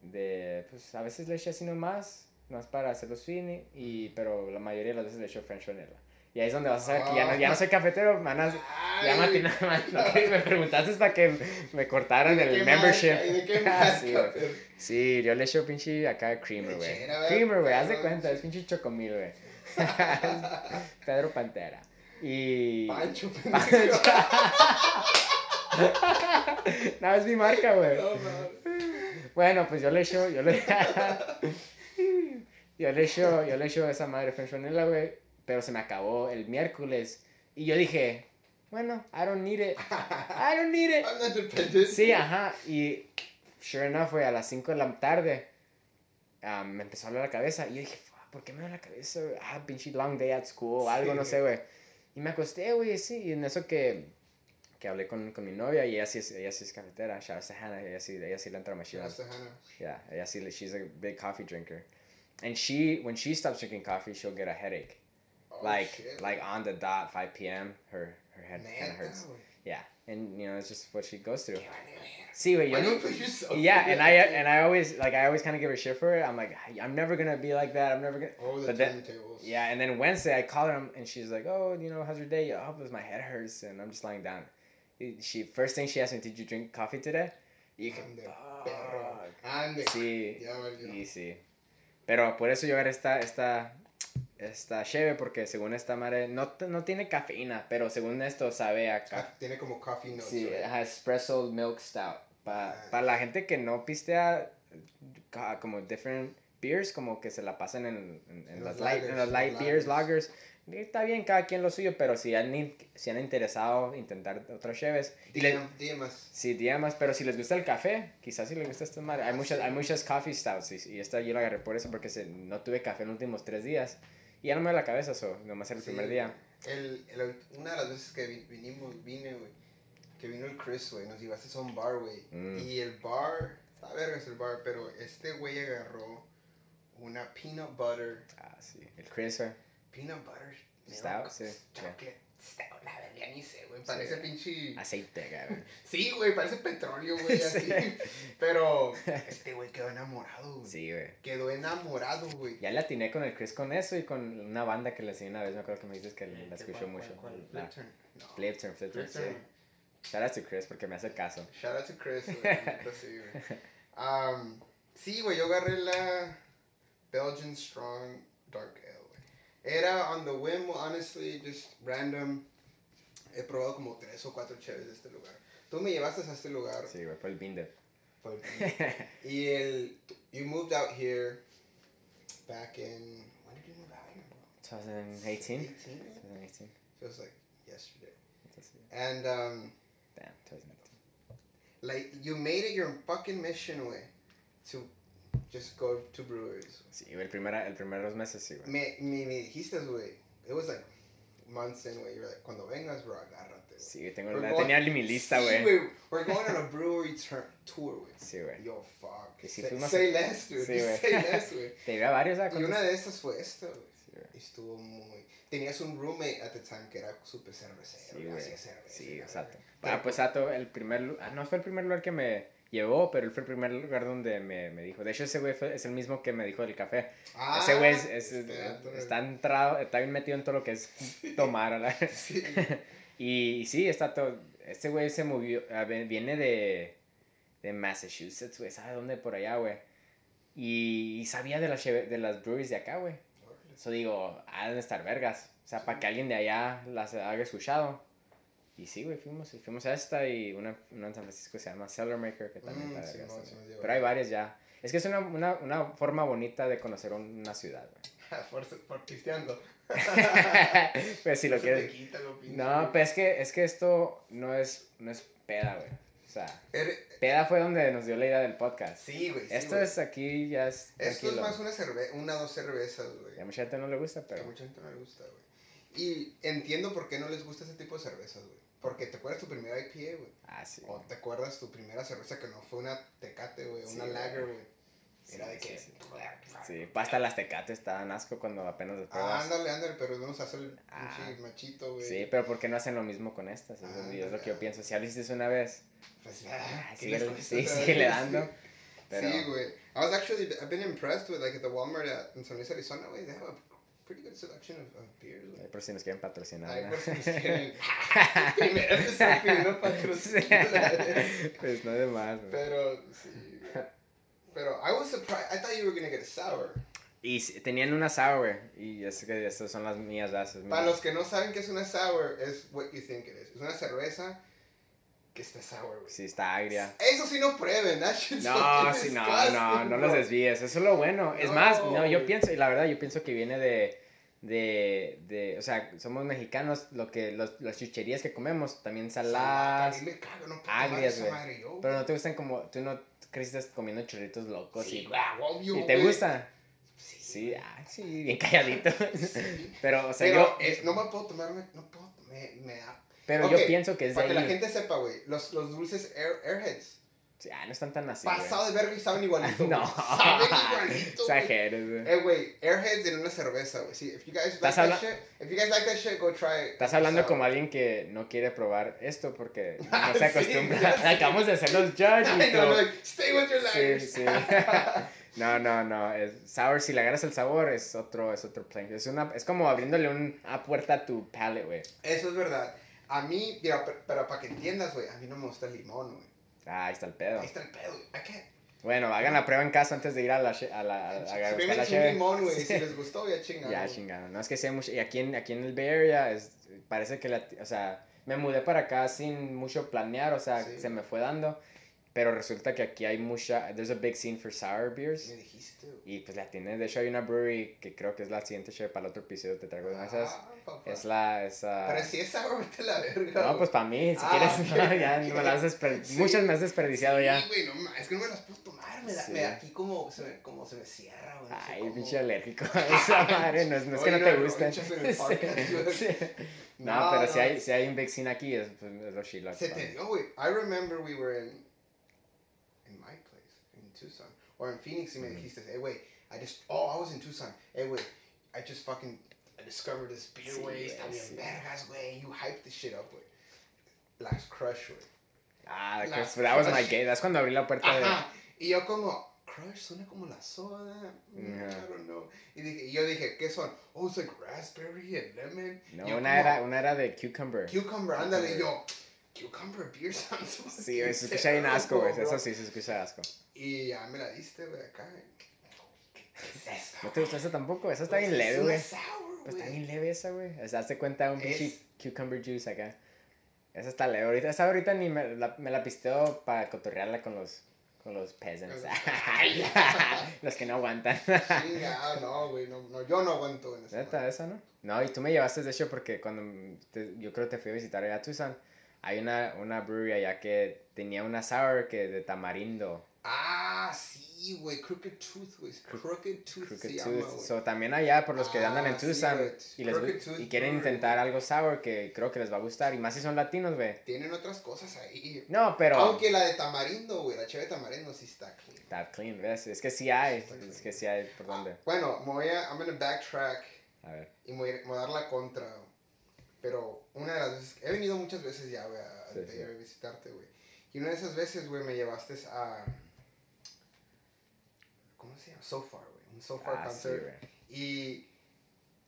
De, pues a veces le echo así nomás, nomás para hacerlos fini, y, pero la mayoría de las veces le echo French vanilla. Y ahí es donde vas a saber que ya no, ya no soy cafetero, manas. Ya Ay, me, preguntaste para que me cortaran ¿de el membership. de qué Ah, sí? Sí, yo le echo pinche acá creamer, güey. Creamer, güey, haz de cuenta, es pinche chocomil, güey. Pedro Pantera. Y. Pancho, Pancho. pendejo. no, es mi marca, güey. No. Bueno, pues yo le echo, yo le... yo le echo, yo le echo esa madre French vanilla, güey. Pero se me acabó el miércoles. Y yo dije, bueno, I don't need it. I don't need it. I'm not dependent. Sí, ajá. Y sure enough, güey, a las 5 de la tarde ah, me empezó a doler la cabeza. Y yo dije, "Fuck, ¿por qué me duele la cabeza? Ah, pinche long day at school algo, Sí, no sé, güey. Y me acosté, güey, sí. Y en eso que, que hablé con, con mi novia y ella sí ella sí es cafetera. To Hannah. Ella sí, ella sí le entra más Hannah. Yeah, ella sí, she's a big coffee drinker. And she, when she stops drinking coffee, she'll get a headache. Oh, like, shit. like on the dot, 5 p.m., her, her head kind of hurts. güey. Yeah, and you know, it's just what she goes through. Qué vale, verga. See, wait, Why yo do you no, put yeah, and I and I always like I always kind of give her shit for it. I'm like, I'm never gonna be like that. I'm never gonna. Oh, the But then- turntables. Yeah, and then Wednesday I call her um, and she's like, oh, you know, how's your day? Oh, because my head hurts and I'm just lying down. She first thing she asked me, did you drink coffee today? Y dije, Ande, "Fuck." perro. Ande. Sí, Ya valió. y sí. Pero por eso yo agarré esta, esta, esta cheve, porque según esta madre, no, no tiene cafeína, pero según esto sabe a café. Ah, Tiene como coffee notes. Sí, right? espresso milk stout. Para Ah. la gente que no pistea como different beers, como que se la pasan en, en, en En las light, en lagers, los los light beers, lagers. Está bien cada quien lo suyo, pero si han, si han interesado intentar otras cheves. DMs. Sí, más, pero si les gusta el café, quizás si les gusta esta madre. Hay muchas, hay muchas coffee stouts y, y esta yo la agarré por eso porque se, no tuve café en los últimos tres días. Y ya no me da la cabeza eso, nomás era el Sí, primer día. El, el- una de las veces que vi- vinimos, vine, güey, que vino el Chris, güey, nos llevaste a un bar, güey. Mm. Y el bar, está vergas el bar, pero este güey agarró una peanut butter, Ah, sí. El Chris, güey. peanut butter Stout, sí, chocolate la verga, ni sé, güey, parece pinche... Aceite, cabrón. Sí, güey, parece petróleo, güey, así. Sí. Pero este güey quedó enamorado, güey. Sí, güey. Quedó enamorado, güey. Ya le atiné con el Chris con eso y con una banda que le enseñé una vez, me acuerdo que me dices que la ¿Qué- escuchó mucho. cuál-? La- Flip turn. No. Flip Turn, Flip Turn, Flip sí. Shout out to Chris porque me hace caso. Shout out to Chris, güey. sí, güey. Um, sí, güey, yo agarré la Belgian Strong Dark. Era on the whim, honestly, just random. He probado como tres o cuatro cheves de este lugar. Tú me llevaste a este lugar. Sí, güey, por el Binder. por- y el, you moved out here back in, when did you move out here, bro? 2018? 18? 2018. Feels like yesterday. And, um, Damn, 2018. like, you made it your fucking mission, way to just go to breweries. Sí, güey, el primer, el primer dos meses, sí, güey. Me, me, me dijiste, güey. It was like months in, güey. You're like, cuando vengas, bro, agárrate, güey. Sí, güey, tengo, We're la going- tenía en mi lista, Sí, güey. We're going on a brewery tour, güey. Sí, güey. Yo, fuck. Sí say, say less, dude. Sí, güey. say less, güey. Te iba a varios, ¿ah? Y una de estas fue esta, güey. Güey. Y Estuvo muy... Tenías un roommate at the time que era súper cervecero. Sí, güey. Sí, exacto. Ah, pues Sato, el primer ah, no fue el primer lugar que me llevó, pero él fue el primer lugar donde me, me dijo. De hecho, ese güey fue- es el mismo que me dijo del café. Ah, ese güey es, es- este güey. está entrado, está bien metido en todo lo que es tomar, y, y sí, está todo. Este güey se movió, viene de, de Massachusetts, güey, ¿sabe dónde? Por allá, güey. Y, y sabía de las, de las breweries de acá, güey. Eso digo, ha de estar vergas. O sea, para que alguien de allá las haya escuchado. Y sí, güey, fuimos, fuimos a esta y una, una en San Francisco se llama Cellar Maker, que también Mm, está sí, no, sí. Pero hay varias ya. Es que es una, una, una forma bonita de conocer una ciudad, por, por pisteando. güey. pues si lo quieres. quita lo pinche, No, güey. pues es que, es que esto no es, no es peda, güey. O sea, Ere- peda fue donde nos dio la idea del podcast. Sí, güey. sí, Esto güey. es aquí, ya es Esto es más una cerveza, una o dos cervezas, güey. Y a mucha gente no le gusta, Que a pero... mucha gente no le gusta, güey. Y entiendo por qué no les gusta ese tipo de cervezas, güey. Porque te acuerdas tu primera IPA, güey. Ah, sí. O te acuerdas tu primera cerveza que no fue una tecate, güey. Sí, una lager, güey. Era de que. Sí, sí. hasta las tecates estaban asco cuando apenas las Ah, ándale, ándale, pero vamos a hacer el Ah. machito, güey. Sí, pero ¿por qué no hacen lo mismo con estas? Es, Ah, es lo que yo pienso. Si hiciste una vez, Pues, ah, ah, ¿qué síguele- les cuesta sí, síguele vez? dando. Pero, Sí, güey. I was actually, I've been impressed with, like, at the Walmart at, in San Luis, Arizona, güey. They have a pretty good selection of, of beers, güey. Ay, por si nos quieren patrocinar. Ay, ¿no? por si nos quieren. Pidiendo patrocinio. pues no de más. güey. Pero, sí. Pero, I was surprised. I thought you were gonna get a sour. Y tenían una sour, y es que estas son las mías, ¿verdad? Esas Para mías. los que no saben qué es una sour, es what you think it is. Es una cerveza que está sour, güey. Sí, está agria. Eso sí no prueben, shit's No, sí, no, disgusting, no, no los desvíes, eso es lo bueno. Es más, no, yo pienso, y la verdad, yo pienso que viene de, de, de, o sea, somos mexicanos, lo que, los, las chucherías que comemos, también saladas, cago, no agrias, güey. pero no te gustan como, tú no creciste comiendo churritos locos Sí, y, güey, obvio, ¿y te gusta? Sí, Sí, ah, sí, bien calladito. Sí. Pero, o sea, Pero yo, no me puedo tomarme, no puedo, me, me da. Pero ok, yo pienso que es de Para que la gente sepa, güey, los, los dulces Air, Airheads, Sí, ah, no están tan así, pasado de verga y saben igualito, No. Saben igualito, exageres, güey. Eh, güey, Airheads en una cerveza, güey. Sí, if you guys like that shit, if you guys like that shit, go try it. Estás hablando como alguien que no quiere probar esto porque no se sí, acostumbra. sé. Acabamos de ser los judge I y know, todo. like, stay with your Sí, language. sí. No, no, no. Es, sour, si le agarras el sabor, es otro, es otro plan. Es, una, es como abriéndole una puerta a tu palate, güey. Eso es verdad. A mí, mira, pero, pero para que entiendas, güey, a mí no me gusta el limón, güey. Ah, ahí está el pedo. Ahí está el pedo, güey. Bueno, hagan la prueba en casa antes de ir a la, che- a la, a, a buscar la cheve. limón, güey. Si les gustó, ya chingaron. Ya, chingaron. No es que sea mucho. Y aquí en, aquí en el Bay Area, es, parece que la. O sea, me mudé para acá sin mucho planear, o sea, Sí. se me fue dando. Pero resulta que aquí hay mucha. There's a big scene for sour beers. Me dijiste. Y pues la tiene. De hecho, hay una brewery que creo que es la siguiente show para el otro episodio. Te traigo una de esas. Ah, papá. Es la. Esa... Pero si es sour, vete la verga. No, pues para mí, si Ah, quieres. ok, no, ya ok. no me las desper- Sí. Muchas me has desperdiciado ya. Sí, güey, no es que no me las puedo tomar. Me da, Sí. me da aquí como se me, como se me cierra, güey. no Ay, cómo. pinche alérgico a esa madre. No es, no es que no Oiga, te no, guste. No, pero si hay, si hay un big scene aquí, es, pues, es lo chilo. Se te dio, güey. I remember we were in Tucson. Or in Phoenix, me Mhm. dijiste, hey, güey, I just, oh, I was in Tucson. Hey, güey, I just fucking, I discovered this beer, Sí, güey. Está güey, bien sí. vergas, güey. You hyped this shit up, güey. Last Crush, güey. Ah, La pues, that was my crush. gate. That's cuando abrí la puerta de. Ajá. Y yo como, Crush suena como la soda. Mm, Ajá. I don't know. Y, dije, y yo dije, ¿qué son? Oh, it's like raspberry and lemon. No, una como, era, una era de cucumber. Cucumber, ándale. Y yo, cucumber beer sounds Sí, se escucha bien asco, güey. Eso sí, se escucha asco. Y ya me la diste, güey, acá. ¿Qué es? ¿No te gustó esa tampoco? Esa está Pues bien leve, güey. sour, Pues está bien leve esa, güey. O sea, hazte cuenta un pinche Es- cucumber juice acá. Esa está leve. Ahorita, esa ahorita ni me la, me la pisteo para cotorrearla con los, con los peasants. Los- que no aguantan. Chinga, no, güey, no, no, yo no aguanto en esa. Neta, esa, ¿no? No, y tú me llevaste de hecho porque cuando te- yo creo que te fui a visitar allá a Tucson, hay una, una brewery allá que tenía una sour que de tamarindo. Ah, sí, güey, Crooked Tooth, güey. Crooked Tooth Crooked se Tooth. llama. So, también allá, por los que andan en Ah, sí, Tucson güey. y, les, Tooth y quieren intentar algo sour que creo que les va a gustar. Y más si son latinos, güey. Tienen otras cosas ahí. No, pero... Aunque la de tamarindo, güey, la cheve de tamarindo sí está clean. Está clean, ¿ves? Es que sí hay. Está clean. Es que sí hay por dónde. Bueno, me voy a, I'm gonna backtrack A ver. y me voy, a- me voy a dar la contra. güey. Pero una de las veces, he venido muchas veces ya, güey, a, Sí, sí. visitarte, güey. Y una de esas veces, güey, me llevaste a... ¿Cómo se llama? So Far, güey. Un So Far Ah, sí, concert. güey. y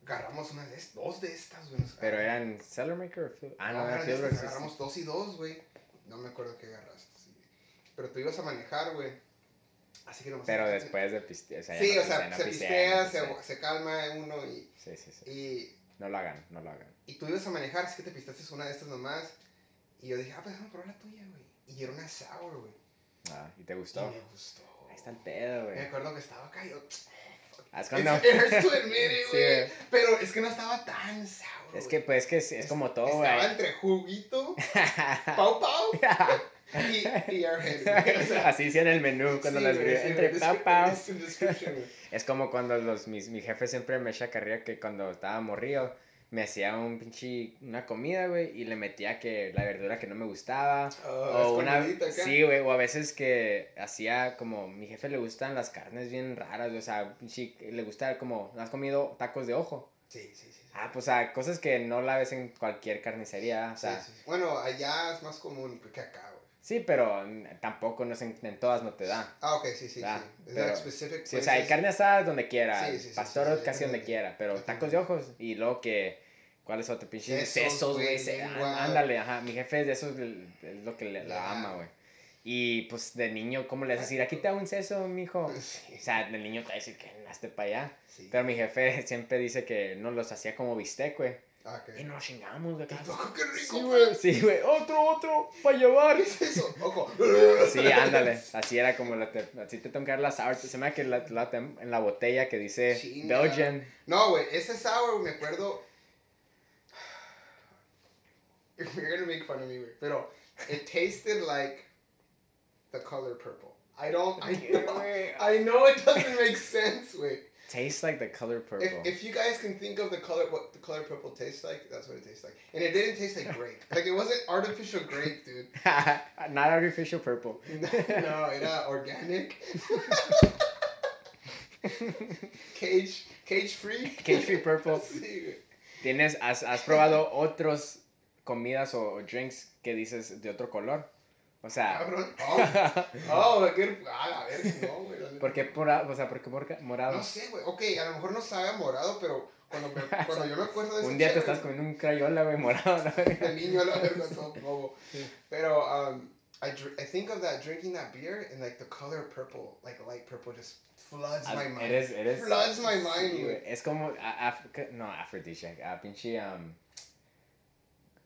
agarramos una de dos de estas, güey. Pero eran Cellar Maker o Field? Ah, no, No, era eran Field agarramos dos y dos, güey. No me acuerdo qué agarraste. sí. Pero tú ibas a manejar, güey. Así que nomás... Pero después de pistear. O sea, Sí, no o sea, no se pistea, no se, se calma uno y, Sí, sí, sí. y, No lo hagan, no lo hagan. Y tú ibas a manejar, así que te pistaste una de estas nomás. Y yo dije, ah, pues déjame probar la tuya, güey. Y era una sour, güey. Ah, ¿y te Y gustó? me gustó. Ahí está el pedo, Me güey. acuerdo que estaba acá y yo... Haz It, cuando... Sí, güey. güey. pero es que no estaba tan sour, Es que, pues, es que es, es como todo, güey. Estaba entre juguito, pau pau y, y airhead. O sea, Así hicieron el menú cuando sí, las sí, Entre description, güey. Es como cuando los, mis, mi jefe siempre me echa carrilla que cuando estaba morrido me hacía un pinche, una comida, güey, y le metía que la verdura que no me gustaba. Oh, o una, acá. sí, güey, o a veces que hacía como, mi jefe le gustan las carnes bien raras, o sea, pinche, le gusta como, ¿no has comido tacos de ojo? Sí, sí, sí. sí. Ah, pues, o sea, cosas que no la ves en cualquier carnicería, o sea, Sí, sí, sí. Bueno, allá es más común que acá. Sí, pero tampoco no en, en todas no te da. Ah, ok, sí, sí, Ah, sí. Pero- Sí, o sea, hay carne asada donde quiera, Sí, sí, pastor casi donde quiera, pero tacos de ojos y luego que, ¿cuál es otro pinche? Sesos, güey, lengua. ándale, ajá, mi jefe es de esos, es lo que le, la ama, güey. Y pues de niño, ¿cómo le vas a decir? Aquí te hago un seso, mijo. Sí, O sea, el niño te va a decir que hazte para allá. sí. Pero mi jefe siempre dice que no los hacía como bistec, güey. Ah, ok. Y nos chingamos, güey. ¿A poco qué rico, Sí, güey. Sí, güey. Otro, otro, para llevar. ¿Qué es eso? Ojo. Sí, ándale. Así era como la te, así te tengo que dar la sour. Se me da que la, la en la botella que dice Chinga. Belgian. No, güey, ese sour, me acuerdo. You're gonna make fun of me, güey. Pero it tasted like the color purple. I don't. I know, I know it doesn't make sense, güey. Tastes like the color purple. If, if you guys can think of the color, what the color purple tastes like, that's what it tastes like. And it didn't taste like grape. Like it wasn't artificial grape, dude. Not artificial purple. no, era organic. cage, cage free. Cage free purple. Sí, ¿Tienes, has, has probado otros comidas o, o drinks que dices de otro color? O sea, Cabrón. Oh, oh, qué. Ah, a ver, no, güey. la. ¿por qué mora- o sea, ¿por qué morado? No sé, güey. Ok, a lo mejor no sabe morado, pero cuando, me, cuando yo me acuerdo de ese Un día te estás comiendo un crayola, güey, morado. ¿no? El niño a la todo bobo. Sí. Pero um, I, dr- I think of that drinking that beer and like the color purple, like light purple, just floods my mind. Eres, eres. Floods my mind, sí, güey. Es como, a- af- no, aphrodisiac, ah, pinche, um,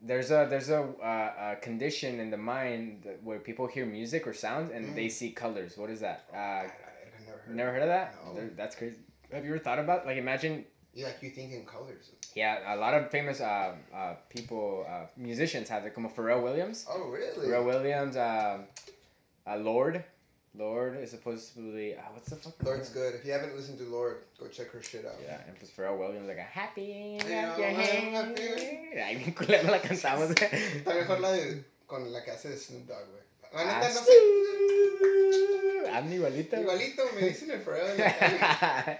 there's a, there's a, uh, a condition in the mind that- where people hear music or sounds and Mm. they see colors. What is that? I, Uh, I never heard. never heard of that? No. That's crazy. Have you ever thought about, like, imagine, You like you think in colors. yeah, a lot of famous, uh, uh, people, uh, musicians have it, como Pharrell Williams. Oh really? Pharrell Williams, uh, uh, Lord. Lord is supposedly, uh, what's the fuck? Lord's good. If you haven't listened to Lord, go check her shit out. Yeah, and pues Pharrell Williams like a happy, Yeah, happy, Ay, culero la cantamos. Está mejor la de con la que hace Snoop Dogg, güey. La Ah, neta no sé. Anda igualito. Igualito me dicen el Pharrell. en la calle.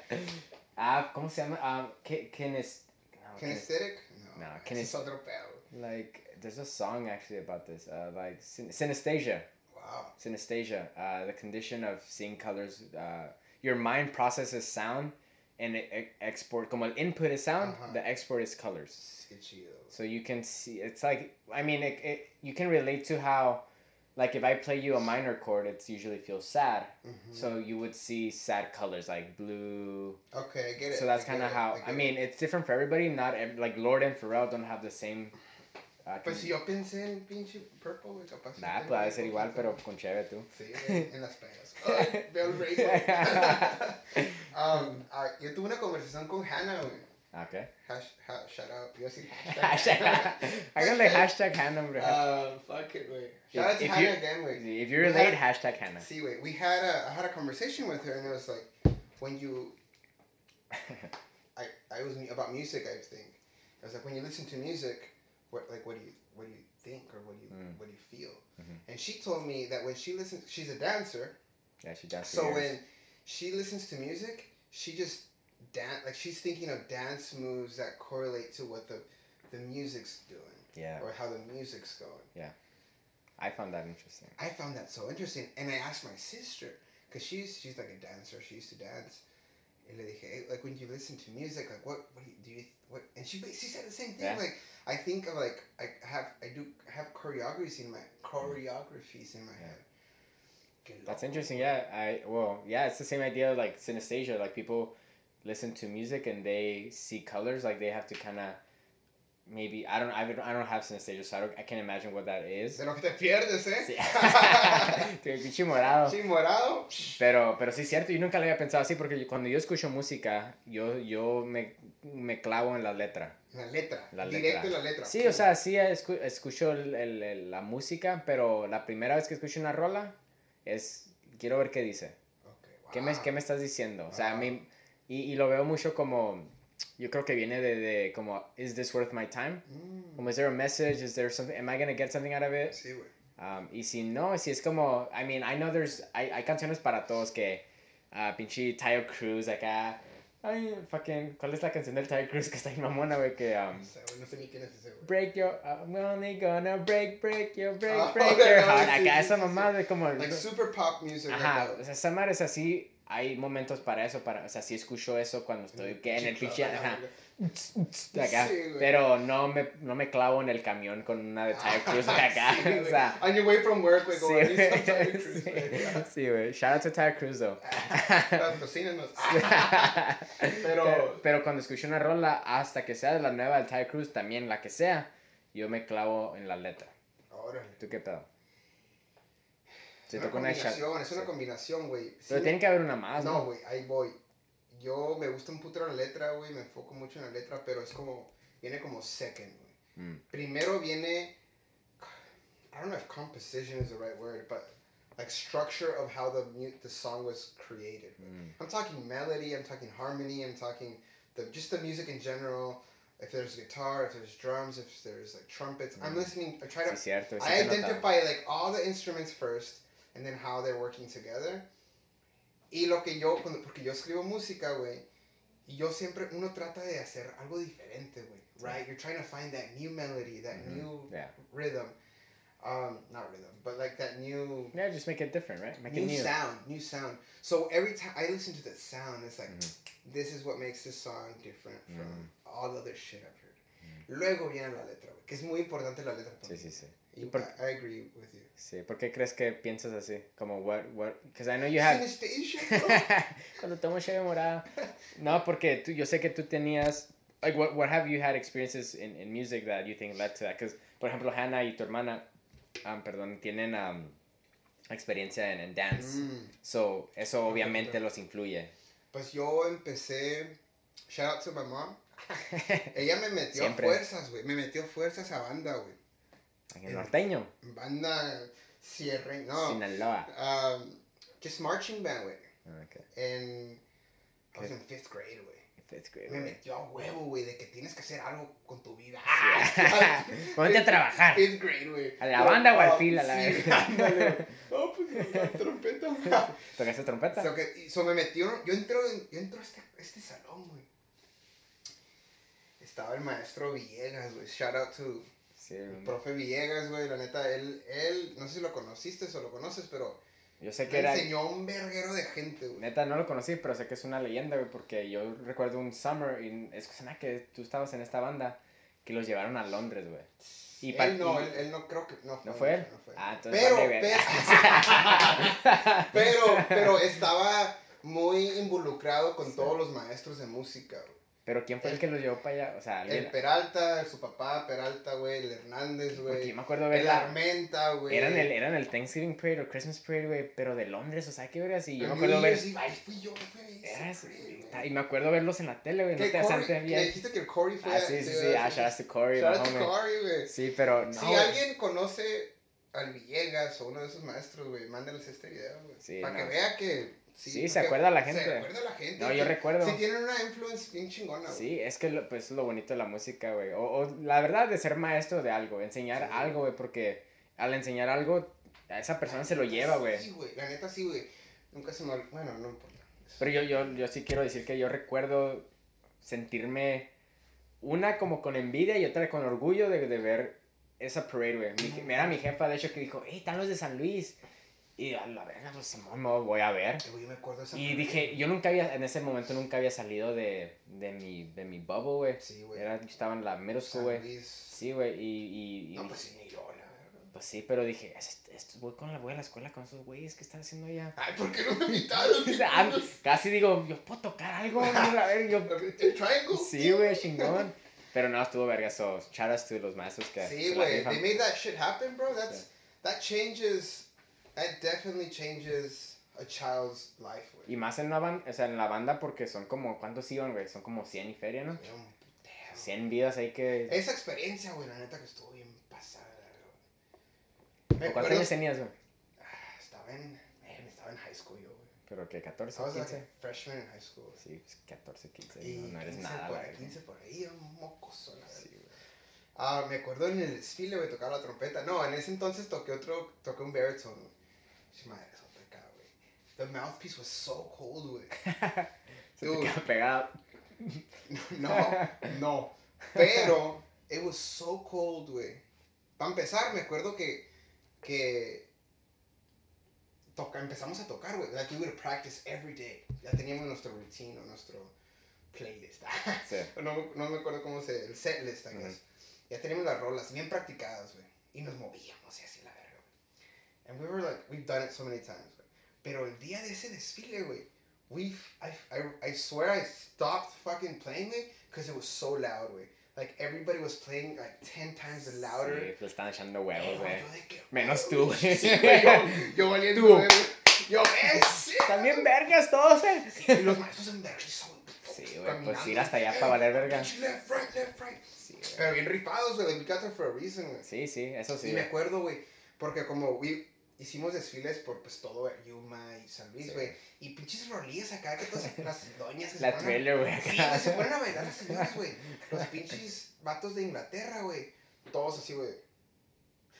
ah, ¿cómo se llama? Um, ¿qué, quién es? No. Kinesthetic? No. No, ese es otro pedo. Like, there's a song actually about this. Uh, like, syn- synesthesia. Wow. Synesthesia. Uh, the condition of seeing colors. Uh, your mind processes sound and it, it export. Como el input is sound, Ajá. the export is colors. So you can see, it's like, I mean, it, it, you can relate to how, like, if I play you a minor chord, it's usually feels sad. Mhm. So you would see sad colors like blue. Okay, I get it. So that's kind of how, I it. mean, it's different for everybody. Not ev- like Lord and Pharrell don't have the same. Uh, Pues si yo pensé en pinche purple, güey, capaz. nah, tengo puede algo ser igual, pero con chévere tú. Sí, en las pedas. Veo el güey. um, ah, yo tuve una conversación con Hannah, güey. Okay. Hash, ha, shout out. Yo sí. Hashtag. Háganle hashtag Hannah, hombre. Uh, fuck it, güey. Shout out to If Hannah you- again, güey. If you're late, hashtag Hannah. See, wait, we had a, I had a conversation with her, and it was like, when you, I, I was about music, I think. I was like, when you listen to music, what, like, what do you, what do you think, or what do you, Mm. what do you feel? Mhm. And she told me that when she listens, she's a dancer, yeah, she dances. so when she listens to music, she just dance, like she's thinking of dance moves that correlate to what the, the music's doing, yeah, or how the music's going. Yeah. I found that interesting. I found that so interesting, and I asked my sister because she's she's like a dancer. She used to dance. And le dije, hey, like when you listen to music, like what what do you, do you what? And she she said the same thing. Yeah. Like I think of like I have I do have choreographies in my choreographies in my Yeah. head. That's interesting. Yeah, I well, yeah, it's the same idea like synesthesia. Like people listen to music and they see colors. Like they have to kind of maybe I don't I don't I don't have synesthesia, so I, don't, I can't imagine what that is. De lo que te pierdes, eh. Sí. Pinche morado. Sí, morado. Pero, pero sí es cierto, yo nunca lo había pensado así porque cuando yo escucho música, yo, yo me, me clavo en la letra. La letra. La Directo letra. en la letra. Sí, o sea, sí escu- escucho el- el- el- la música, pero la primera vez que escucho una rola es, quiero ver qué dice. Okay, ¿Qué me, wow. qué me estás diciendo? O sea, a Wow. mí, y, y lo veo mucho como, yo creo que viene de, de como, is this worth my time? Mm. Como, is there a message? Is there something, am I gonna get something out of it? Sí, güey. Um, y si no, si es como, I mean, I know there's, hay, hay canciones para todos que, uh, pinche Tayo Cruz acá, ay, fucking, ¿cuál es la canción del Tayo Cruz que está en mamona, güey? Que, um, No sé, no ni quién es ese, güey. break your, I'm only gonna break, break your, break, Ah, break no, your heart. sí, Acá sí, esa sí, de como, Like super pop music. ajá, acá. o sea, esa madre es así, hay momentos para eso, para, o sea, sí escucho eso cuando estoy, que en el pinche, ajá, acá, Sí, pero no me, no me clavo en el camión con una de Tayo Cruz de acá, Sí, o sea, On your way from work, Sí, güey. Tyler Cruz, güey. Sí, güey. Shout out to Tyler Cruz, though. Pero, Pero- pero cuando escucho una rola, hasta que sea de la nueva del Tyler Cruz, también la que sea, yo me clavo en la letra. Órale. ¿Tú qué pedo? Se una toca una combinación, es una Sí. combinación, güey. Pero tiene que haber una más, No, ¿no? güey, ahí voy. Yo me gusta un putero la letra, güey, me enfoco mucho en la letra, pero es como, viene como second, güey. Mm, Primero viene, I don't know if composition is the right word, but like structure of how the the song was created. mm. I'm talking melody, I'm talking harmony, I'm talking the just the music in general. If there's guitar, if there's drums, if there's like trumpets, I'm Mm. listening. I try to Sí, cierto. sí I identify like all the instruments first and then how they're working together. Y lo que yo, cuando, porque yo escribo música, güey, y yo siempre, uno trata de hacer algo diferente, güey, right? You're trying to find that new melody, that Mhm, new Yeah. rhythm. Um, not rhythm, but like that new, Yeah, just make it different, right? Make new, it new. sound, new sound. So every time I listen to that sound, it's like, Mhm. this is what makes this song different from Mm. all the other shit I've heard. Luego viene la letra, güey, que es muy importante la letra. Sí, sí, sí. Y por- I, agree with you. Sí, ¿por qué crees que piensas así? Como, what, what, because I know you have... Cuando tomo cheve morada. No, porque tú, yo sé que tú tenías, like, what, what have you had experiences in, in music that you think led to that? Because, por ejemplo, Hannah y tu hermana, um, perdón, tienen um, experiencia en, en dance. Mm. So, eso obviamente ok. los influye. Pues yo empecé, shout out to my mom. Ella me metió Siempre. fuerzas, güey. Me metió fuerzas a banda, güey. En norteño, Banda cierre, no. Sinaloa. Um, just marching band, güey. Ah, Okay. En, I was in fifth grade, güey. Fifth grade, Me metió a huevo, güey, de que tienes que hacer algo con tu vida. Ponte a trabajar. Fifth grade, güey. ¿A la banda o al Oh, fil, a la ándale. No, pues la trompeta. ¿Tocaste trompeta? So, que, so me metió, yo entro, en- yo entro a este, este salón, güey. Estaba el maestro Villegas, güey. Shout out to Sí, el profe Villegas, güey. La neta, él, él, no sé si lo conociste o lo conoces, pero yo sé que me era... enseñó un verguero de gente, güey. Neta, no lo conocí, pero sé que es una leyenda, güey, porque yo recuerdo un summer, y es que que tú estabas en esta banda, que los llevaron a Londres, güey. Y él no, él, él no creo que, no fue. ¿No fue él? No fue. Ah, entonces pero, vale, pero, pero estaba muy involucrado con todos los maestros de música, güey. Pero ¿quién fue el que los llevó para allá? O sea, El alguien... Peralta, su papá Peralta, güey, el Hernández, güey. yo me acuerdo El. Armenta, güey. Eran el, eran el Thanksgiving Parade o Christmas Parade, güey, pero de Londres, o sea, qué ver así. Yo me El acuerdo ver... Ay, fui yo, güey. Y- Y me acuerdo verlos en la tele, güey, no te hacerte bien. dijiste que Corey fue Ah, sí, sí, sí, ah, shout out to Corey, Shout out to. Corey, güey. Sí, pero no, si alguien conoce al Villegas o uno de esos maestros, güey, mándenles este video, güey. Sí, para no. que vea que. Sí, se acuerda la gente. Se acuerda la gente. No, yo recuerdo. Sí, tienen una influence bien chingona, güey. Sí, es que lo, pues, lo bonito de la música, güey. O, o la verdad de ser maestro de algo, enseñar Sí. algo, güey, porque al enseñar algo, a esa persona se lo lleva, güey. Sí, güey, la neta sí, güey. Nunca se me. Bueno, no importa. Pero yo, yo, yo sí quiero decir que yo recuerdo sentirme una como con envidia y otra con orgullo de, de ver esa parade, güey. Mi Era mi jefa, de hecho, que dijo, hey, están los de San Luis. Y a la verga, pues Simón, no voy a ver. Yo me acuerdo esa Y dije, yo nunca había, en ese momento nunca había salido de, de, mi, de mi bubble, güey. Sí, güey. Era, estaba en la middle school, güey. Sí, güey, y, y, y No, pues sí, ni yo, la verdad. pues sí, pero dije, "Es- esto, voy, con la, voy a la escuela con esos güeyes, ¿qué están haciendo allá? Ay, ¿por qué no me invitaron? Ah, casi digo, yo puedo tocar algo, a ver, yo... El triangle. Sí, güey, chingón. Pero no, estuvo verga, so, shout outs to los maestros que Sí, güey. They made that shit happen, bro. That's that changes. That definitely changes a child's life, güey. Y más en una banda, o sea, en la banda porque son como, ¿cuántos iban, güey? Son como 100 y feria, ¿no? Putero. 100 vidas ahí que... Esa experiencia, güey, la neta que estuvo bien pasada. güey. ¿Cuántos años tenías, güey? Ah, Estaba en, man, estaba en high school yo, güey. ¿Pero qué? ¿14, I was like 15? a freshman in high school. Sí, pues 14, 15. Y no, no eres 15 nada, por la ahí, verga. 15 por ahí, un mocoso, la Sí, verdad. güey. Ah, me acuerdo en el desfile, güey, tocaba la trompeta. No, en ese entonces toqué otro, toqué un baritone, güey. Sí, madre, eso acá, güey. The mouthpiece was so cold, güey. Se te Dude. queda pegado. No, no. Pero, it was so cold, güey. Para empezar, me acuerdo que, que toca, empezamos a tocar, güey. Like, we would practice every day. Ya teníamos nuestro routine o nuestro playlist. Sí. no, me- no me acuerdo cómo se... El set list, I guess. Ya teníamos las rolas bien practicadas, güey. Y nos movíamos y así. And we were like, we've done it so many times, güey. Pero el día de ese desfile, güey, we, I, I, I swear I stopped fucking playing, güey, because it was so loud, güey. Like, everybody was playing, like, 10 times louder. Sí, le están echando Eh, huevos, güey. Menos tú, güey. Sí, yo, yo valiendo, güey. Yo, eh, sí. También vergas todos, eh. Y los maestros en vergüenza, Sí, güey, pues ir hasta allá para valer verga. Left, right, left, right. Sí. Pero bien rifados, güey. We got there for a reason, güey. Sí, sí, eso sí. y me acuerdo, güey, porque como we, hicimos desfiles por pues todo Yuma y San Luis, Sí. güey. Y pinches rolillas acá que todas las doñas que La ponen a- trailer, güey, Sí, acá. güey, se ponen a bailar las señoras, güey. Los pinches vatos de Inglaterra, güey. Todos así, güey.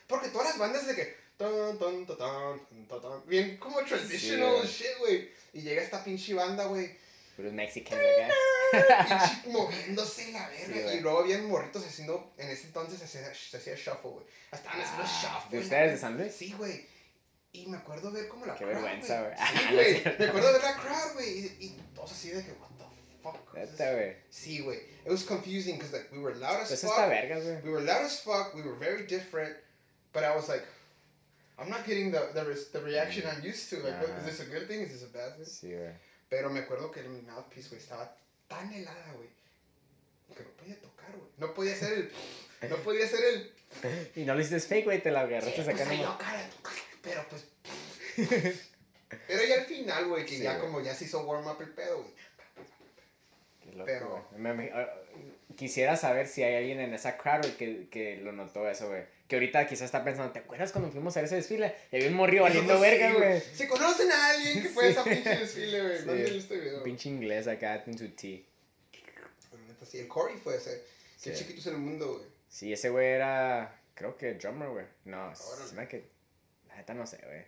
Porque todas las bandas de que. Tan, ta, tan, tan, ta, tan, bien como traditional shit, güey. Y llega esta pinche banda, güey. Puros mexicanos acá. pinche moviéndose la verga. Sí, y luego habían morritos haciendo. En ese entonces se hacía, se hacía shuffle, güey. Estaban haciendo Ah, shuffle. ¿de ustedes de. San Luis? Sí, güey. Y me acuerdo ver como la Qué crowd, vergüenza, güey. Sí, No es güey. me acuerdo ver la crowd, güey. Y, y todos así de que, what the fuck. Neta, güey. Sí, güey. It was confusing because like we were loud as Pues fuck. güey. We were loud as fuck. We were very different. But I was like, I'm not getting the the, the reaction I'm used to. Like, what, Ajá. is this a good thing? Is this a bad thing? Sí, güey. Pero me acuerdo que mi mouthpiece, güey, estaba tan helada, güey, que no podía tocar, güey. No podía hacer el. No podía hacer el. Y no lo hiciste fake, güey, te la agarraste pues, sacando. ahí yo, cara, Pero pues. Era ya al final, güey, que Sí, ya como ya se hizo warm up el pedo, güey. Pero- güey. Me- me- ah, quisiera saber si hay alguien en esa crowd que, que lo notó eso, güey. Que ahorita quizás está pensando, ¿te acuerdas cuando fuimos a ese desfile? Y había un morrillo valiendo verga, sí, güey. Si conocen a alguien que fue a esa pinche desfile, güey, Sí. este video. Pinche inglés acá en su T. Pero neta, sí, el Corey fue ese. Qué Sí. chiquitos en el mundo, güey. Sí, ese güey era, creo que drummer, güey. No, se me hace que, neta no sé, güey.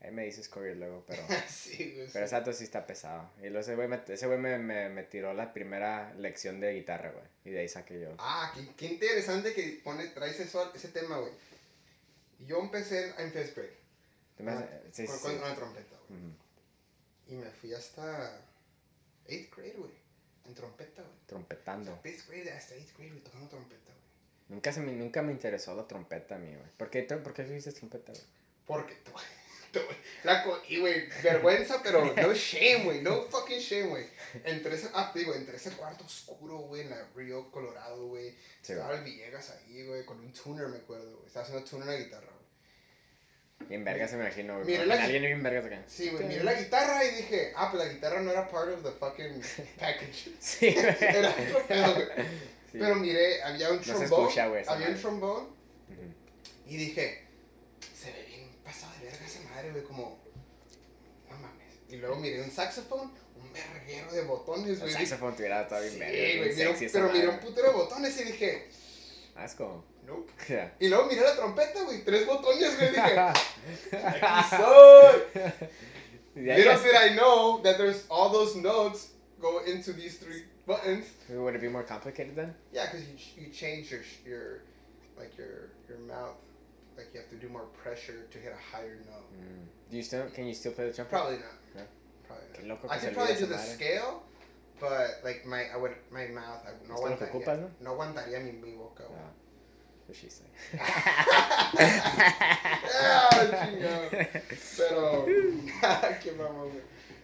Ahí me dices Corey luego, pero... sí, güey. Pero sí. está pesado. Y luego ese güey me, ese güey me, me, me tiró la primera lección de guitarra, güey. Y de ahí saqué yo. Ah, qué, qué interesante que pone, traes eso, ese tema, güey. Yo empecé en fifth grade. ¿Tú me Ah, haces- sí, con, sí, con sí. una trompeta, güey. Y me fui hasta eighth grade, güey. En trompeta, güey. Trompetando. Fifth grade hasta eighth grade, güey, tocando trompeta, güey. Nunca, se me, nunca me interesó la trompeta a mí, güey. ¿Por qué, ¿Por qué dices trompeta, güey? Porque, te voy- te voy- la co- y güey, vergüenza, pero no shame, güey, no fucking shame, güey. Entre ese, ah, digo, entre ese cuarto oscuro, güey, en la Río Colorado, güey. Sí, estaba el Villegas ahí, güey, con un tuner, me acuerdo, güey. Estaba haciendo tuner en la guitarra, güey. Bien verga se me imagino, güey. La- Alguien bien vergas acá. Sí, güey, miré la guitarra y dije, ah, pues la guitarra no era part of the fucking package. Sí, güey. Era otro pedo, güey. Sí. Pero miré, había un esa había un madre. trombone Ujú. y dije, madre, güey, como, no mames. Y luego miré un saxofón, un de botones, El saxofón tuviera bien Sí, güey, bien sexy pero miré un putero de botones y dije, Ah, es como... nope. Ya. Y luego miré la trompeta, güey, tres botones, güey, dije, aquí soy. Little did I know that there's all those notes go into these three buttons. Would it be more complicated then? Yeah, because you, you change your your like your your mouth, like you have to do more pressure to hit a higher note. Mm. Do you still, can you still play the trumpet? Probably not. Yeah. Probably not. I could probably do the scale, but like my I would my mouth I no Es con lo que aguantaría, ocupas, ¿no? no aguantaría mi, mi boca. Ah, what she say. Chingado. Pero qué mamón, güey.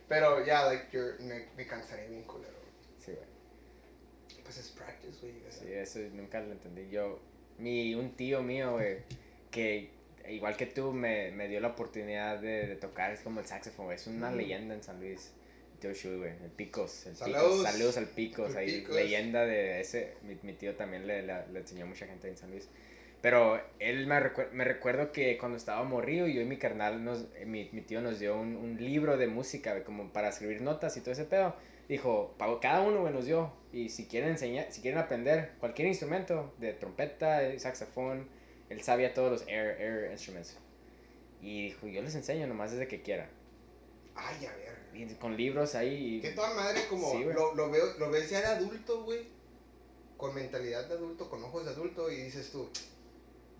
Pero ya like your me, me cansaría bien culero. Sí, güey. Pues es practice, güey. Sí, eso nunca lo entendí. Yo, mi, un tío mío, güey, que igual que tú, me, me dio la oportunidad de, de tocar, es como el saxofón, es una Mm. leyenda en San Luis. Tío Shui, güey, el Picos, el Saludos. Picos, saludos al Picos, El ahí, Picos. leyenda de ese, mi, mi tío también le, le, le enseñó a mucha gente en San Luis. Pero él me, recuer- me recuerdo que cuando estaba morrido, yo y mi carnal, nos, eh, mi, mi tío nos dio un, un libro de música, como para escribir notas y todo ese pedo. Dijo, pa- cada uno, güey, nos dio. Y si quieren enseñar, si quieren aprender cualquier instrumento, de trompeta, de saxofón, él sabía todos los air, air instruments. Y dijo, yo les enseño nomás desde que quiera. Ay, a ver. Y con libros ahí. y- Que toda madre como Sí, lo, lo veo, lo ves ya de adulto, güey. Con mentalidad de adulto, con ojos de adulto y dices tú,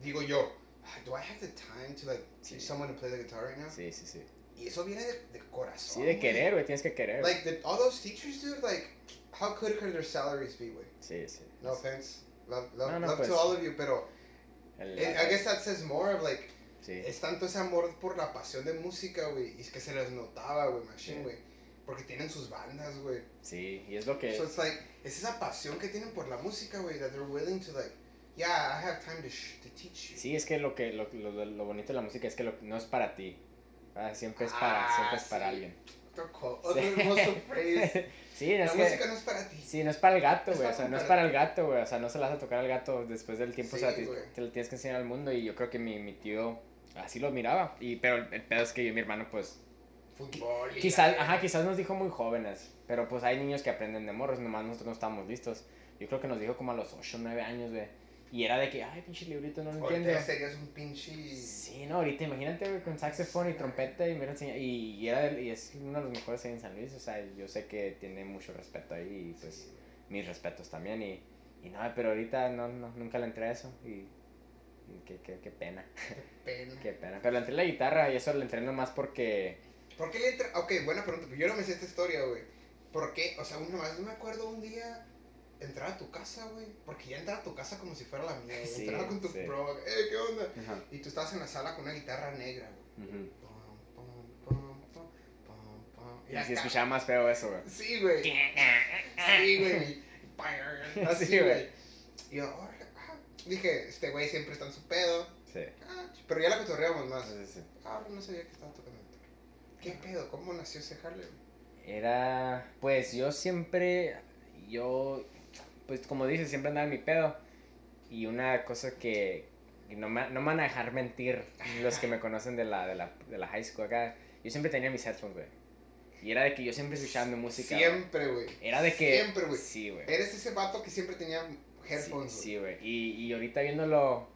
digo yo, "Ah, do I have the time to like Sí. teach someone to play the guitar right now? Sí, sí, sí. Y eso viene de, de corazón. Sí, de querer, güey, tienes que querer. Like the, all those teachers, dude, like how could could their salaries be, güey? Sí, sí. No offense. Love, love, No, no, love pues. to all of you, pero El- eh, I guess that says more of like sí. es tanto ese amor por la pasión de música, güey, y es que se les notaba, güey, machine, güey, porque tienen sus bandas, güey. Sí, y es lo que... So it's like, es esa pasión que tienen por la música, güey, that they're willing to like, yeah, I have time to, sh to teach you. Sí, es que lo que lo, lo, lo bonito de la música es que no es para ti. Ah, Siempre es para, Ah, siempre es para sí. alguien. Otro co- Sí. otro hermoso phrase. sí, La es música que... no es para ti. Sí, no es para el gato, güey. O sea, no es para el gato, güey. O sea, no se la vas a tocar al gato después del tiempo. o sea, Sí, te, te lo tienes que enseñar al mundo. Y yo creo que mi, mi tío así lo miraba. Y, pero el, pedo es que yo y mi hermano, pues... Fútbol. y Quizás, la- ajá, quizás nos dijo muy jóvenes. Pero pues hay niños que aprenden de morros. Nomás nosotros no estábamos listos. Yo creo que nos dijo como a los 8 o 9 años, güey. Y era de que, ay, pinche librito, no lo Ahorita entiendo. ya serías un pinche... Sí, no, ahorita imagínate, güey, con saxofón y trompeta y me lo enseña. Y, y, era y es uno de los mejores ahí en San Luis. O sea, yo sé que tiene mucho respeto ahí y pues mis respetos también. Y, y no, pero ahorita no, no, nunca le entré a eso. Y, y qué, qué, qué pena, Pena. qué pena. Pero le entré a la guitarra y eso le entré nomás porque. ¿Por qué le entra? Ok, buena pregunta. pero Yo no me sé esta historia, güey. ¿Por qué? O sea, uno más, no me acuerdo un día entrar a tu casa, güey. Porque ya entrar a tu casa como si fuera la mía. Sí, Entrar con tu sí. bro, eh, ¿qué onda? Ajá. Y tú estabas en la sala con una guitarra negra, güey. pum, pum. Y acá- si escuchaba más feo eso, güey. Sí, güey. Sí, güey. Así, Sí, güey. Y yo, ah. dije, este güey siempre está en su pedo. Sí. Ah, pero ya la cotorreamos más. Sí, sí, sí. Ah, no sabía que estaba tocando. ¿Qué pedo? ¿Cómo nació ese Harley? güey? Era, pues yo siempre, yo, pues como dices, siempre andaba en mi pedo. Y una cosa que, que no, me, no me van a dejar mentir los que me conocen de la, de la, de la high school acá. Yo siempre tenía mis headphones, güey. Y era de que yo siempre escuchando música. güey. Siempre, güey. Era de que... Siempre, güey. Sí, güey. Eres ese vato que siempre tenía Sí, headphones, güey. Sí, güey. Y, y ahorita viéndolo,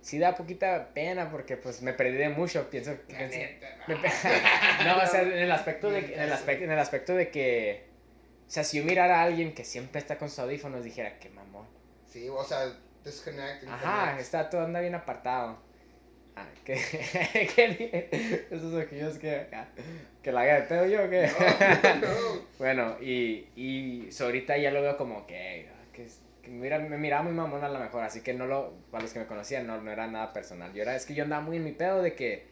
sí da poquita pena porque pues me perdí de mucho. Pienso pienso- neta. me pe- no, o sea, en el aspecto de que, en el aspecto, en el aspecto de que, o sea, si yo mirara a alguien que siempre está con sus audífonos, dijera, qué mamón. Sí, o sea, disconnect. Ajá, está todo anda bien apartado. Ah, que, que esos ojillos que, ah, que la haga de pedo yo, que. No, no. bueno, y, y so, ahorita ya lo veo como que, ah, que, que mira, me miraba muy mamón a lo mejor, así que no lo, para los que me conocían, no, no era nada personal. Yo era, es que yo andaba muy en mi pedo de que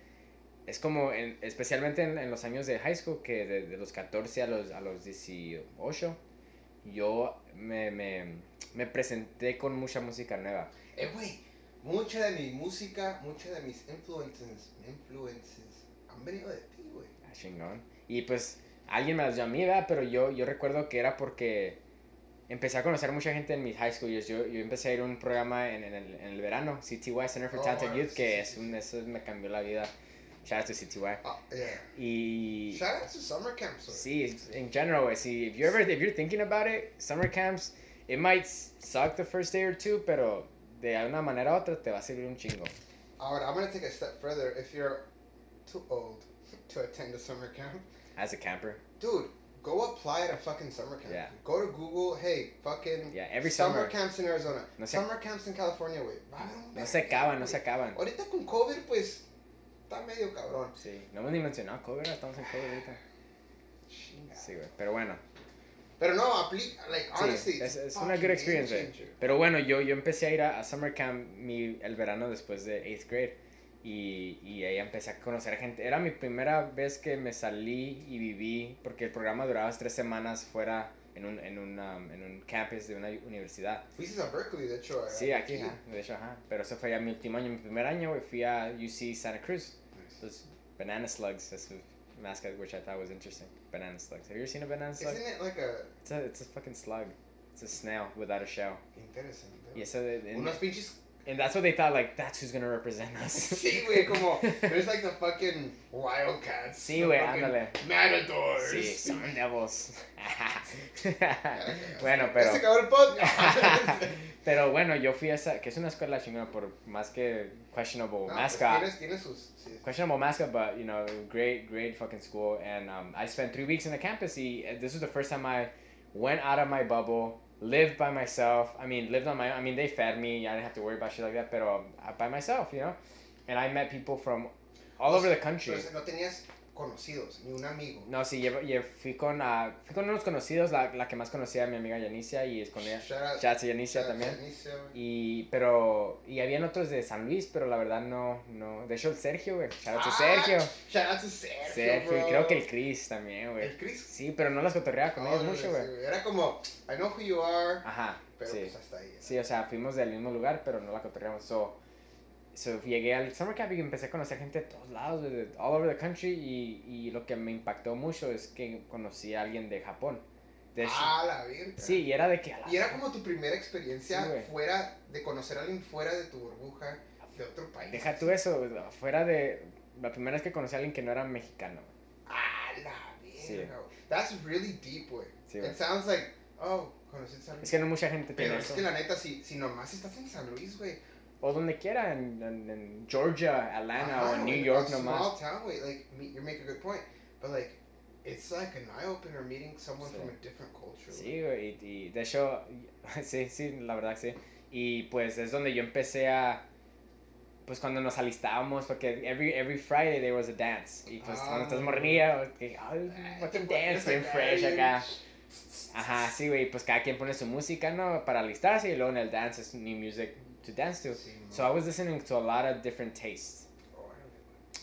es como, en- especialmente en, en los años de high school, que de, de los 14 a los, a los 18, yo me, me, me presenté con mucha música nueva. Eh, güey, mucha de mi música, muchas de mis influences, influences han venido de ti, güey. Ah, chingón. Y pues alguien me las dio a mí, ¿verdad? Pero yo, yo recuerdo que era porque empecé a conocer mucha gente en mis high school. Yo, yo empecé a ir a un programa en, en el, en el verano, CTY, Center for Oh, Talented wow, Youth, sí, que sí, es un, eso me cambió la vida. Shout out to CTY. Ah, yeah. Y Shout out to summer camps, sí, en general, I see. if you ever, if you're thinking about it, summer camps, it might suck the first day or two, pero de una manera otra te va a servir un chingo. Ahora, I'm gonna take a step further. If you're too old to attend a summer camp, As a camper. dude, go apply at a fucking summer camp. Yeah. Go to Google, hey, fucking Yeah, every summer, summer. camps in Arizona, No se- summer camps in California, güey. Va a haber un No se acaban, no se acaban. Ahorita con COVID, pues, está medio cabrón. Sí, no hemos ni mencionado COVID, ¿verdad? estamos en COVID ahorita. Chinga. Sí, güey, pero bueno. Pero no, aplica, like, Sí, honestly. es, it's es una good experience, güey. Pero bueno, yo, yo empecé a ir a, a summer camp mi, el verano después de 8th grade. Y, y ahí empecé a conocer gente. Era mi primera vez que me salí y viví, porque el programa duraba tres semanas fuera en un, en un, um, en un campus de una universidad. Fuiste a Berkeley, de hecho. Sí, aquí, ajá, de hecho, ajá. Pero eso fue ya mi último año. Mi primer año, fui a UC Santa Cruz. Los banana slugs, that's the mascot which I thought was interesting. Banana slugs. Have you ever seen a banana slug? Isn't it like a It's a, it's a fucking slug. It's a snail without a shell. interesante? Y eso de, de- Unos pinches And that's what they thought, like, that's who's gonna represent us. Sí, güey, como, there's like the fucking Wildcats. Sí, güey, ándale. Matadors. Sí, Sun Devils. bueno, pero. Ya se acabó el podcast. Pero bueno, yo fui a esa, que es una escuela chingona por más que questionable No, pues mascot. tienes, tienes sus... sí. questionable mascot, but you know, great, great fucking school. And um, I spent three weeks in the campus. Y uh, this was the first time I went out of my bubble, lived by myself. I mean, lived on my. own. I mean, they fed me. I didn't have to worry about shit like that. But um, by myself, you know. And I met people from all over the country. Pero no tenías conocidos, ni un amigo. No, sí, lle- fui con, ah, fui con unos conocidos, la, la que más conocía mi amiga Yanicia y es con ella. Chats y Yanicia también. Janicia, güey. Y, pero, y habían otros de San Luis, pero la verdad no, no. De hecho, el Sergio, güey. Shout out to Ah, Sergio. Shout out to Sergio, Sergio, y creo que el Chris también, güey. ¿El Chris? Sí, pero no las cotorreaba con ellos mucho, sí, güey. Era como, I know who you are, Ajá, pero sí. pues hasta ahí. Sí, o sea, fuimos del mismo lugar, pero no la cotorreamos. So, so llegué al summer camp y empecé a conocer gente de todos lados, de all over the country. Y, y lo que me impactó mucho es que conocí a alguien de Japón. De Ah, la virgen. sí, y era de que Y era como tu primera experiencia Sí, fuera, de conocer a alguien fuera de tu burbuja, de otro país. Deja tú eso, fuera de. La primera vez que conocí a alguien que no era mexicano. Ah, la Sí. verga, güey. That's really deep, güey. Sí. It sounds like, oh, conocí a San Luis. Es que no mucha gente Pero tiene es eso. que la neta, si, si nomás estás en San Luis, güey. O donde quiera, en, en- en Georgia, Atlanta ajá, o en New York a nomás. Small town, güey. Like, you make a good point. But, like, it's like an eye opener meeting someone Sí. from a different culture. Sí, güey, y, y de hecho, sí, sí, la verdad sí. Y pues es donde yo empecé a, pues cuando nos alistábamos, porque every, every Friday there was a dance. Y pues Ah. cuando estás mornilla, que, Ah, fucking dance, bien fresh acá. Ajá, sí, güey, pues cada quien pone su música, ¿no? Para alistarse y luego en el dance es new music to dance to. Sí, So I was listening to a lot of different tastes.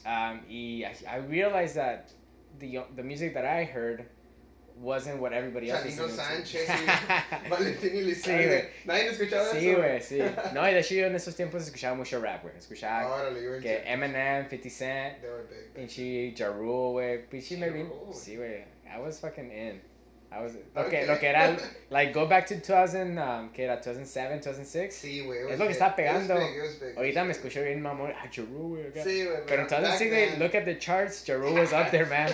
Um, y I, I realized that the, the music that I heard wasn't what everybody else was listening to. Sánchez y Valentín Sí, Elizalde. güey. Nadie escuchaba Sí, eso. güey, sí. No, y de hecho yo en esos tiempos escuchaba mucho rap, güey. Escuchaba Órale, que Eminem, 50 Cent, They were big. pinche Ja Rule, güey. Pinche maybe. Rule. Sí, güey. I was fucking in. I was, lo, que, Okay. lo que era, like, go back to 2000, um, que era 2007, 2006. Sí, güey. it Es was lo que big. estaba It was pegando. big, it was big. Ahorita me escucho bien mamón, ah, Ja Rule, güey. Sí, güey. Pero entonces back sí, then- look at the charts, Ja Rule was up there, man.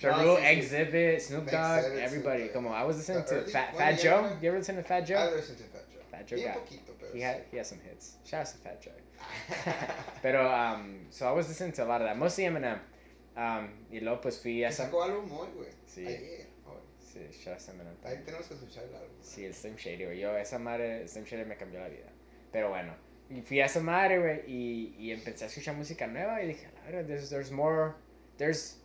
Ja No, Rule, sí, sí. Exhibit, Snoop Dogg, everybody. Snoop Dogg. Como I was listening to early- Fat, bueno, Fat ya Joe. You ever listen to Fat Joe? I Joe? listened to Fat Joe. Fat Joe Bien got- poquito, pero He had, he has some hits. Shout out to Fat Joe. Pero, um, so I was listening to a lot of that, mostly Eminem. Um, y luego pues fui a Que esa... sacó álbum hoy, güey. Sí. Ayer, hoy. Sí, to Eminem. Ahí tenemos que escuchar el. Sí, el Slim Shady, güey. Yo, esa madre, Slim Shady me cambió la vida. Pero bueno, fui a esa madre, güey, y, y empecé a escuchar música nueva y dije, la verdad, there's, there's more, there's,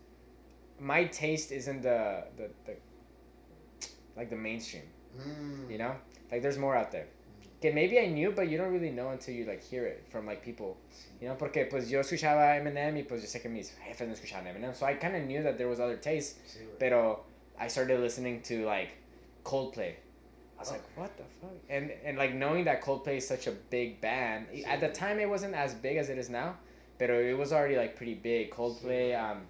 my taste isn't the, the, the, like the mainstream, Mm. you know? Like there's more out there. Que maybe I knew, but you don't really know until you like hear it from like people. You know, porque pues yo escuchaba Eminem y pues yo sé que mis jefes no escuchaban Eminem, so I kind of knew that there was other tastes, Sí, pero I started listening to like Coldplay. I was like, what the fuck? And and like knowing that Coldplay is such a big band. At the time, it wasn't as big as it is now, but it was already like pretty big. Coldplay, Sí. um,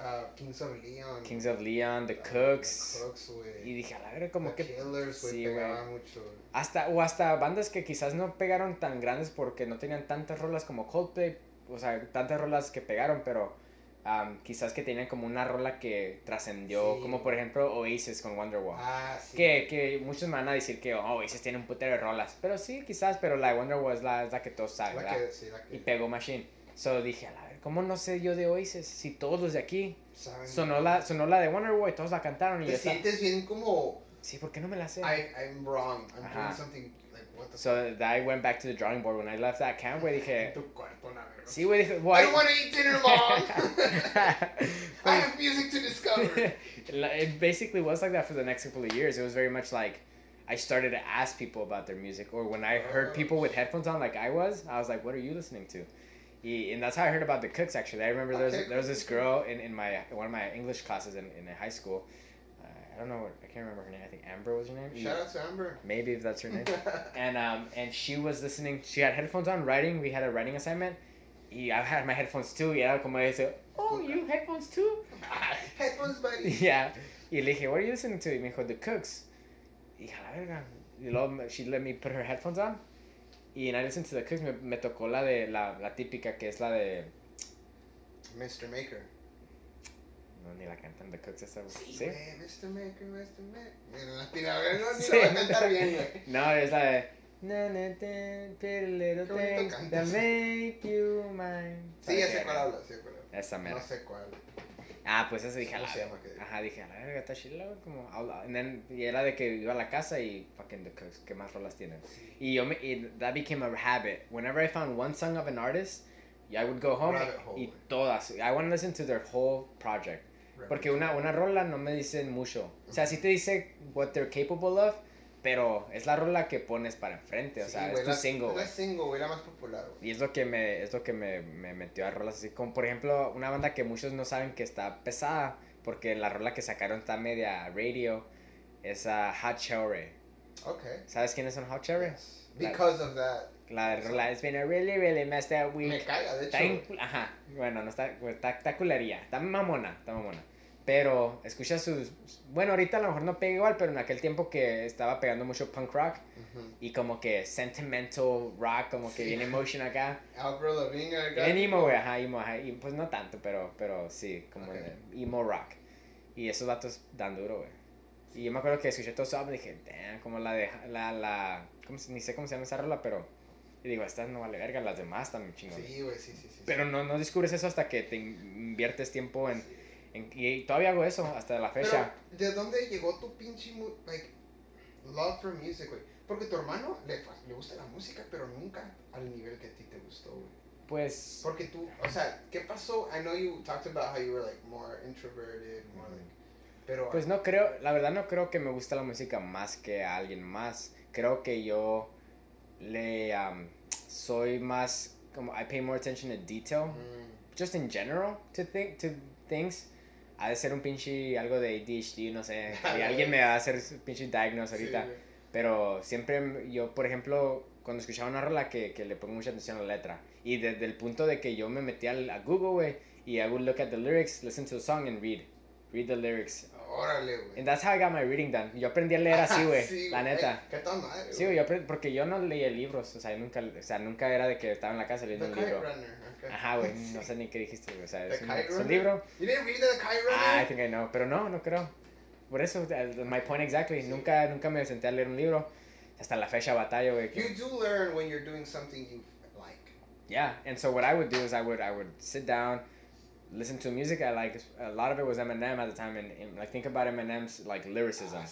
Ah, Kings of Leon. Kings of Leon, The ah, Cooks. The Cooks, güey. Y dije, a la verga, como The que Killers, güey, sí, mucho. hasta o hasta bandas que quizás no pegaron tan grandes porque no tenían tantas rolas como Coldplay, o sea, tantas rolas que pegaron, pero um, quizás que tenían como una rola que trascendió, Sí. como por ejemplo Oasis con Wonderwall. Ah, sí. Que, que muchos me van a decir que oh, Oasis tiene un putero de rolas. Pero sí, quizás, pero la de Wonderwall es la, es la que todos saben, La ¿verdad? que, sí, la que Y pegó Machine. So dije, a la ver, ¿cómo no sé yo de Oasis? Si todos los de aquí saben. sonó la, sonó la de Wonderwall y todos la cantaron. Y Te sientes bien como, sí, ¿por qué no me la sé? I, I'm wrong, I'm Ajá. doing something, So that I went back to the drawing board when I left that camp, güey, En dije, tu cuarto, la verga. sí, güey, dije, I don't want to eat dinner, mom. I have music to discover. it basically was like that for the next couple of years. It was very much like I started to ask people about their music, or when I heard Oh, people with headphones on, like I was, I was like, "What are you listening to?" And that's how I heard about the Cooks. Actually, I remember there was there was this girl in, in my one of my English classes in, in high school. I don't know, what, I can't remember her name. I think Amber was her name. Shout out to Amber. Maybe if that's her name. and um and she was listening. She had headphones on, writing. We had a writing assignment. Y I had my headphones too. Y era como ese, oh, you headphones too? Headphones, buddy. Yeah. Y le dije, what are you listening to? Y me dijo, The Cooks. Y la verga. Y luego she let me put her headphones on. Y en I listened to the Cooks me, me tocó la de la, la típica que es la de Mr. Maker. No ni la cantan The Cooks esa Sí, ¿Sí? güey, Mr. Maker, Mr. Maker. Mira, la no, Sí. voy a cantar bien, güey. No, es la de Na, na, na, pretty little things that make you mine. Sí, ya ¿Sabe sé cuál habla, cuál habla. Esa mera. No sé cuál. Ah, pues esa dije, a ¿Cómo la se llama? verga. Ajá, dije, a la verga, está chila, como, then, y era de que iba a la casa y fucking The Cooks, ¿qué más rolas tienen? Y yo me, y that became a habit. Whenever I found one song of an artist, I would go home Rabbit hole, y todas. I want to listen to their whole project. Porque una, una rola no me dicen mucho. O sea, sí te dice what they're capable of, pero es la rola que pones para enfrente. O Sí, sea, güey, es tu la- single, La single, güey, la más popular, güey. Y es lo que me, es lo que me, me metió a rolas así. Como por ejemplo, una banda que muchos no saben que está pesada, porque la rola que sacaron está media radio, es a Hot Cherry. Okay. ¿Sabes quiénes son Hot Cherry? Yes. Because of that. La rola es been a really, really messed up week. Me caga, de hecho. Está in- Ajá, bueno, no está, está, está culería, está mamona, está mamona. Pero escucha sus... Bueno, ahorita a lo mejor no pega igual, pero en aquel tiempo que estaba pegando mucho punk rock y como que sentimental rock, como que Sí. bien emotion acá. Lavigne, acá. Bien emo, güey, ajá, emo, ajá, y pues no tanto, pero, pero sí, como Ok. de emo rock. Y esos datos dan duro, güey. Y yo me acuerdo que escuché todo eso y dije, damn, como la de, la, la, ¿cómo se- ni sé cómo se llama esa rola, pero, y digo, estas no vale verga, las demás están chingonas. Sí, güey, sí, sí, sí. Pero no, no descubres eso hasta que te inviertes tiempo en, en- y todavía hago eso hasta la fecha. Pero, ¿de dónde llegó tu pinche, like, love for music, güey? Porque tu hermano le, le gusta la música, pero nunca al nivel que a ti te gustó, güey. Pues, Porque tú, o sea, ¿qué pasó? I know you talked about how you were, like, more introverted, more, like, pero... pues no creo, la verdad no creo que me gusta la música más que a alguien más. Creo que yo le um, soy más como I pay more attention to detail, Mm, just in general to think to things. Ha de ser un pinche algo de ADHD, no sé. Y alguien me va a hacer pinche diagnose sí, ahorita. güey. Pero siempre yo, por ejemplo, cuando escuchaba una rola que, que le pongo mucha atención a la letra. Y desde el punto de que yo me metí al, a Google, güey, y I would look at the lyrics, listen to the song and read. Read the lyrics. Órale, güey. And that's how I got my reading done. Yo aprendí a leer así, güey. Sí, la güey. neta. Qué tan madre, Sí, güey, yo aprendí, porque yo no leía libros, o sea, nunca, o sea, nunca era de que estaba en la casa The leyendo un Kite libro. Runner, okay. Ajá, güey, Sí. no sé ni qué dijiste, güey, o sea, The es un, es un libro. You didn't read the Kite Runner? Ah, I think I know, pero no, no creo. Por eso, uh, my point exactly, Sí. nunca, nunca me senté a leer un libro. Hasta la fecha batallo, güey. que- You do learn when you're doing something you like. Yeah, and so what I would do is I would I would sit down, listen to music I like. A lot of it was Eminem at the time, and, and like think about Eminem's like lyricism. Ah,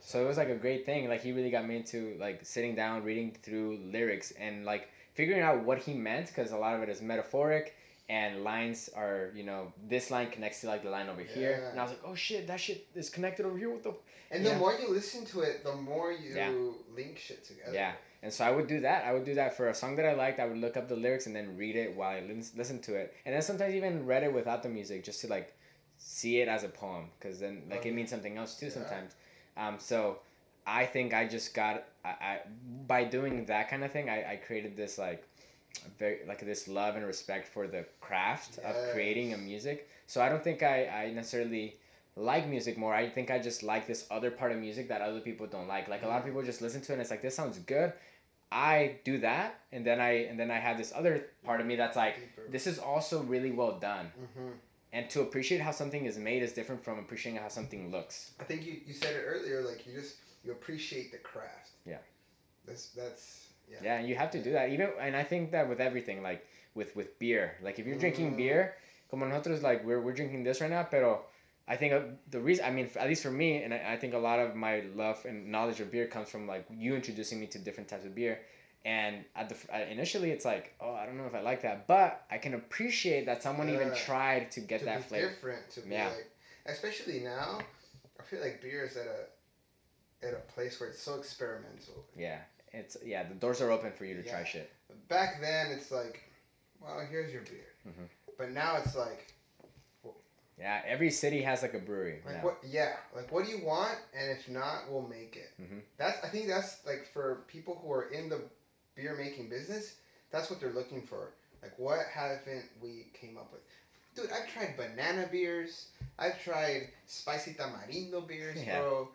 So it was like a great thing. Like he really got me into like sitting down, reading through lyrics, and like figuring out what he meant because a lot of it is metaphoric. And lines are, you know, this line connects to like the line over here, and I was like, oh shit, that shit is connected over here. What the And the more you listen to it, the more you Yeah. link shit together. Yeah. And so I would do that. I would do that for a song that I liked. I would look up the lyrics and then read it while I lis- listen to it. And then sometimes even read it without the music just to like see it as a poem because then like it means something else too Yeah. sometimes. Um, so I think I just got I, I by doing that kind of thing I, I created this like very like this love and respect for the craft of creating a music. So I don't think I, I necessarily like music more. I think I just like this other part of music that other people don't like. Like a lot of people just listen to it and it's like this sounds good. I do that and then I and then I have this other part of me that's like this is also really well done. Mhm. And to appreciate how something is made is different from appreciating how something looks. I think you, you said it earlier, like you just you appreciate the craft. Yeah. That's that's yeah. Yeah, and you have to do that. Even and I think that with everything, like with with beer, like if you're drinking Mm. beer, como nosotros, like we're we're drinking this right now, pero I think uh, the reason, I mean, at least for me, and I, I think a lot of my love and knowledge of beer comes from like you introducing me to different types of beer. And at the uh, initially, it's like, oh, I don't know if I like that, but I can appreciate that someone even tried to get to that flavor. different, to Yeah. like, especially now, I feel like beer is at a at a place where it's so experimental. Yeah, it's yeah, the doors are open for you to try shit. Back then, it's like, well, here's your beer, Mhm. but now it's like, Yeah, every city has like a brewery. like what? Yeah, like what do you want? And if not, we'll make it. Mhm. That's I think that's like for people who are in the beer making business. That's what they're looking for. Like, what haven't we came up with? Dude, I've tried banana beers. I've tried spicy tamarindo beers, Yeah. bro.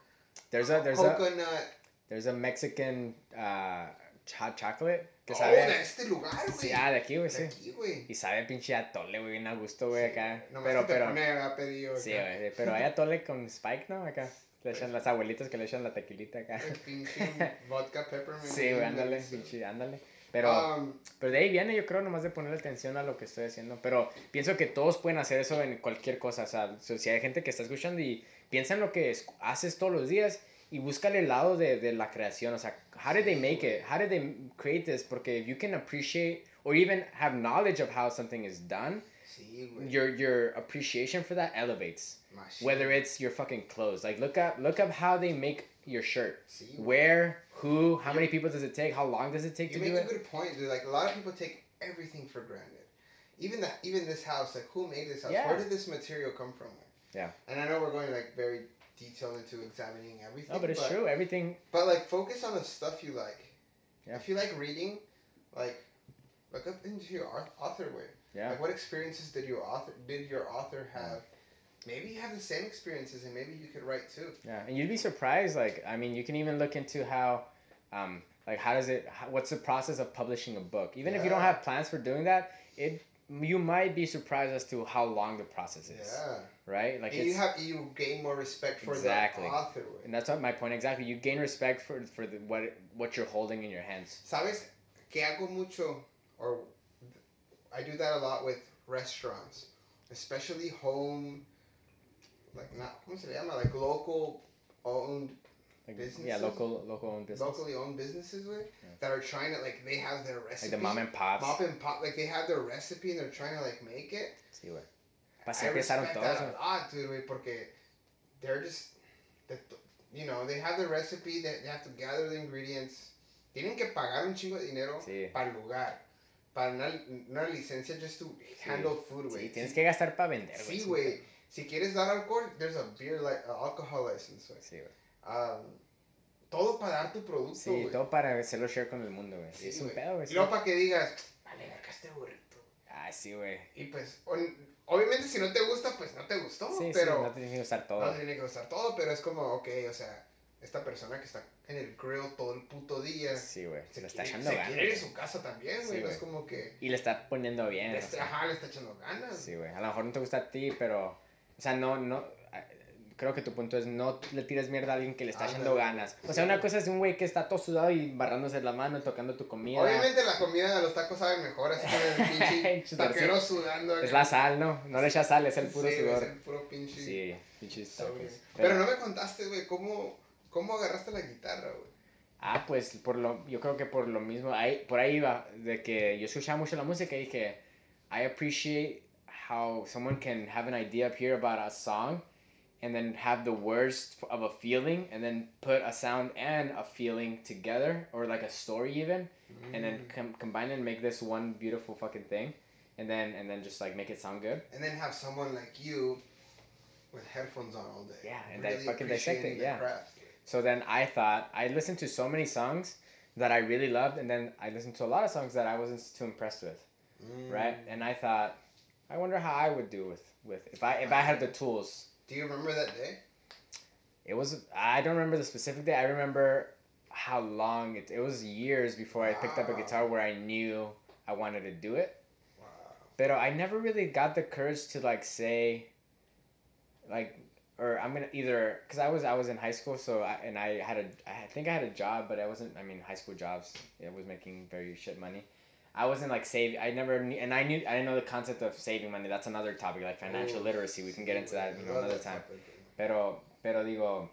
There's a there's a coconut. There's a Mexican uh, hot chocolate. Que Oh, sabe. de este lugar, güey. Sí, ah, de aquí, güey, De sí. aquí, güey. Y sabe pinche atole, güey, bien a gusto, güey, acá. Nomás Pero, que pero. pone a pedido Sí, güey, pero hay atole con Spike, ¿no? Acá. Le echan las abuelitas que le echan la tequilita acá. El pinche vodka peppermint. Sí, güey, ándale, pinche, ándale. Pero, Um, pero de ahí viene, yo creo, nomás de poner atención a lo que estoy haciendo. Pero pienso que todos pueden hacer eso en cualquier cosa. O sea, si hay gente que está escuchando y piensa en lo que es- haces todos los días y búscale el lado de, de la creación. O sea, how did they make it? How did they create this? Porque if you can appreciate or even have knowledge of how something is done, sí, your your appreciation for that elevates. Machine. Whether it's your fucking clothes, like look up look up how they make your shirt. Sí. Where, who, how many people does it take? How long does it take You to do it? You make a good point, dude. Like a lot of people take everything for granted. Even that, even this house. Like, who made this house? Yeah. Where did this material come from? Yeah. And I know we're going like very detailed into examining everything. No, but it's true. Everything. But like, focus on the stuff you like. Yeah. If you like reading, like, look up into your author way. Yeah. Like, what experiences did your author did your author have? Maybe you have the same experiences, and maybe you could write too. Yeah, and you'd be surprised. Like, I mean, you can even look into how, um, like, how does it? How, what's the process of publishing a book? Even if you don't have plans for doing that, it you might be surprised as to how long the process is. Yeah. Right. Like you have you gain more respect for Exactly. the author and that's what my point exactly. You gain respect for for the, what what you're holding in your hands. Sabes que hago mucho, or I do that a lot with restaurants, especially home, like not ¿cómo se llama? Like local owned, Like, Businesses? yeah, local local owned business. locally owned businesses with Yeah. that are trying to like they have their recipe. like the mom and pops. Mom and pop, like they have their recipe and they're trying to like make it. Sí, güey. I empezaron todos. that a lot, dude, güey, porque they're just, they- you know, they have the recipe, they, they have to gather the ingredients. Tienen que pagar un chingo de dinero Sí. para el lugar, para una, una licencia just to handle food, güey. Sí, tienes que gastar para vender, güey. Sí, güey. Si quieres dar alcohol, there's a beer like uh, alcohol license, güey. Sí, güey. Um, todo para dar tu producto, Sí, güey. todo para hacerlo share con el mundo, güey. Sí, es un pedo, güey. Y sí. luego para que digas, vale, verga este burrito. Ah, sí, güey. Y pues, obviamente si no te gusta, pues no te gustó, Sí, pero... sí, no te tienes que usar todo. No tiene que usar todo, pero es como, ok, o sea, esta persona que está en el grill todo el puto día. Sí, güey. Se, Le está echando se ganas. quiere ir a su casa también, Sí, güey. no güey. es como que. Y le está poniendo bien. Le o está, sea, ajá, le está echando ganas. Sí, güey. A lo mejor no te gusta a ti, pero. O sea, no, no. Creo que tu punto es no le tires mierda a alguien que le está echando ganas. O sea, una cosa es un güey que está todo sudado y barrándose la mano, tocando tu comida. Obviamente la comida de los tacos sabe mejor, así con el pinche Sudor, taquero sudando. Es la sal, ¿no? No le echas sal, es el puro Sí, sudor. Es el puro pinche. Sí, pinches tacos. Pero no me contaste, güey, ¿cómo, cómo agarraste la guitarra, güey. Ah, pues por lo, yo creo que por lo mismo, ahí, por ahí iba, de que yo escuchaba mucho la música y dije, I appreciate how someone can have an idea up here about a song and then have the words of a feeling and then put a sound and a feeling together or like a story even and then Mm. com- combine and make this one beautiful fucking thing and then and then just like make it sound good. And then have someone like you with headphones on all day. Yeah, and they fucking dissect it, appreciating the yeah. craft. So then I thought I listened to so many songs that I really loved and then I listened to a lot of songs that I wasn't too impressed with. Mm. right? And I thought, I wonder how I would do with with if I if I had the tools. Do you remember that day? It was I don't remember the specific day. I remember how long it. It was years before I picked up a guitar where I knew I wanted to do it. Wow. But I never really got the courage to like say, like, or I'm gonna either because I was I was in high school, so I, and I had a I think I had a job, but I wasn't. I mean, high school jobs, it was making very shit money. I wasn't like saving. I never knew, and I knew I didn't know the concept of saving money. That's another topic, like financial Ooh, literacy. We can get into that you know, another time. Pero, pero digo,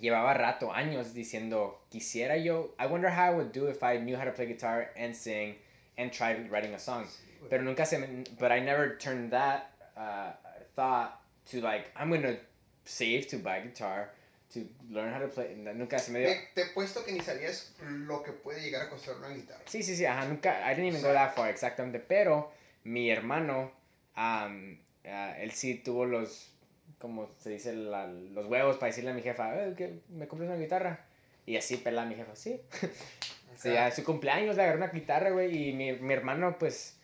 llevaba rato, años diciendo, quisiera yo, I wonder how I would do if I knew how to play guitar and sing and tried writing a song. Pero nunca se me, but I never turned that uh, thought to like, I'm gonna save to buy guitar, to learn how to play. Nunca se me dio. Te, he puesto que ni sabías lo que puede llegar a costar una guitarra. Sí, sí, sí, ajá, nunca, I didn't even go that far exactamente, pero mi hermano, um, ah, él sí tuvo los, como se dice, la- los huevos para decirle a mi jefa, "Eh, que me compres una guitarra. Y así pela a mi jefa, sí. Sí, a su cumpleaños le agarré una guitarra, güey, y mi, mi hermano, pues,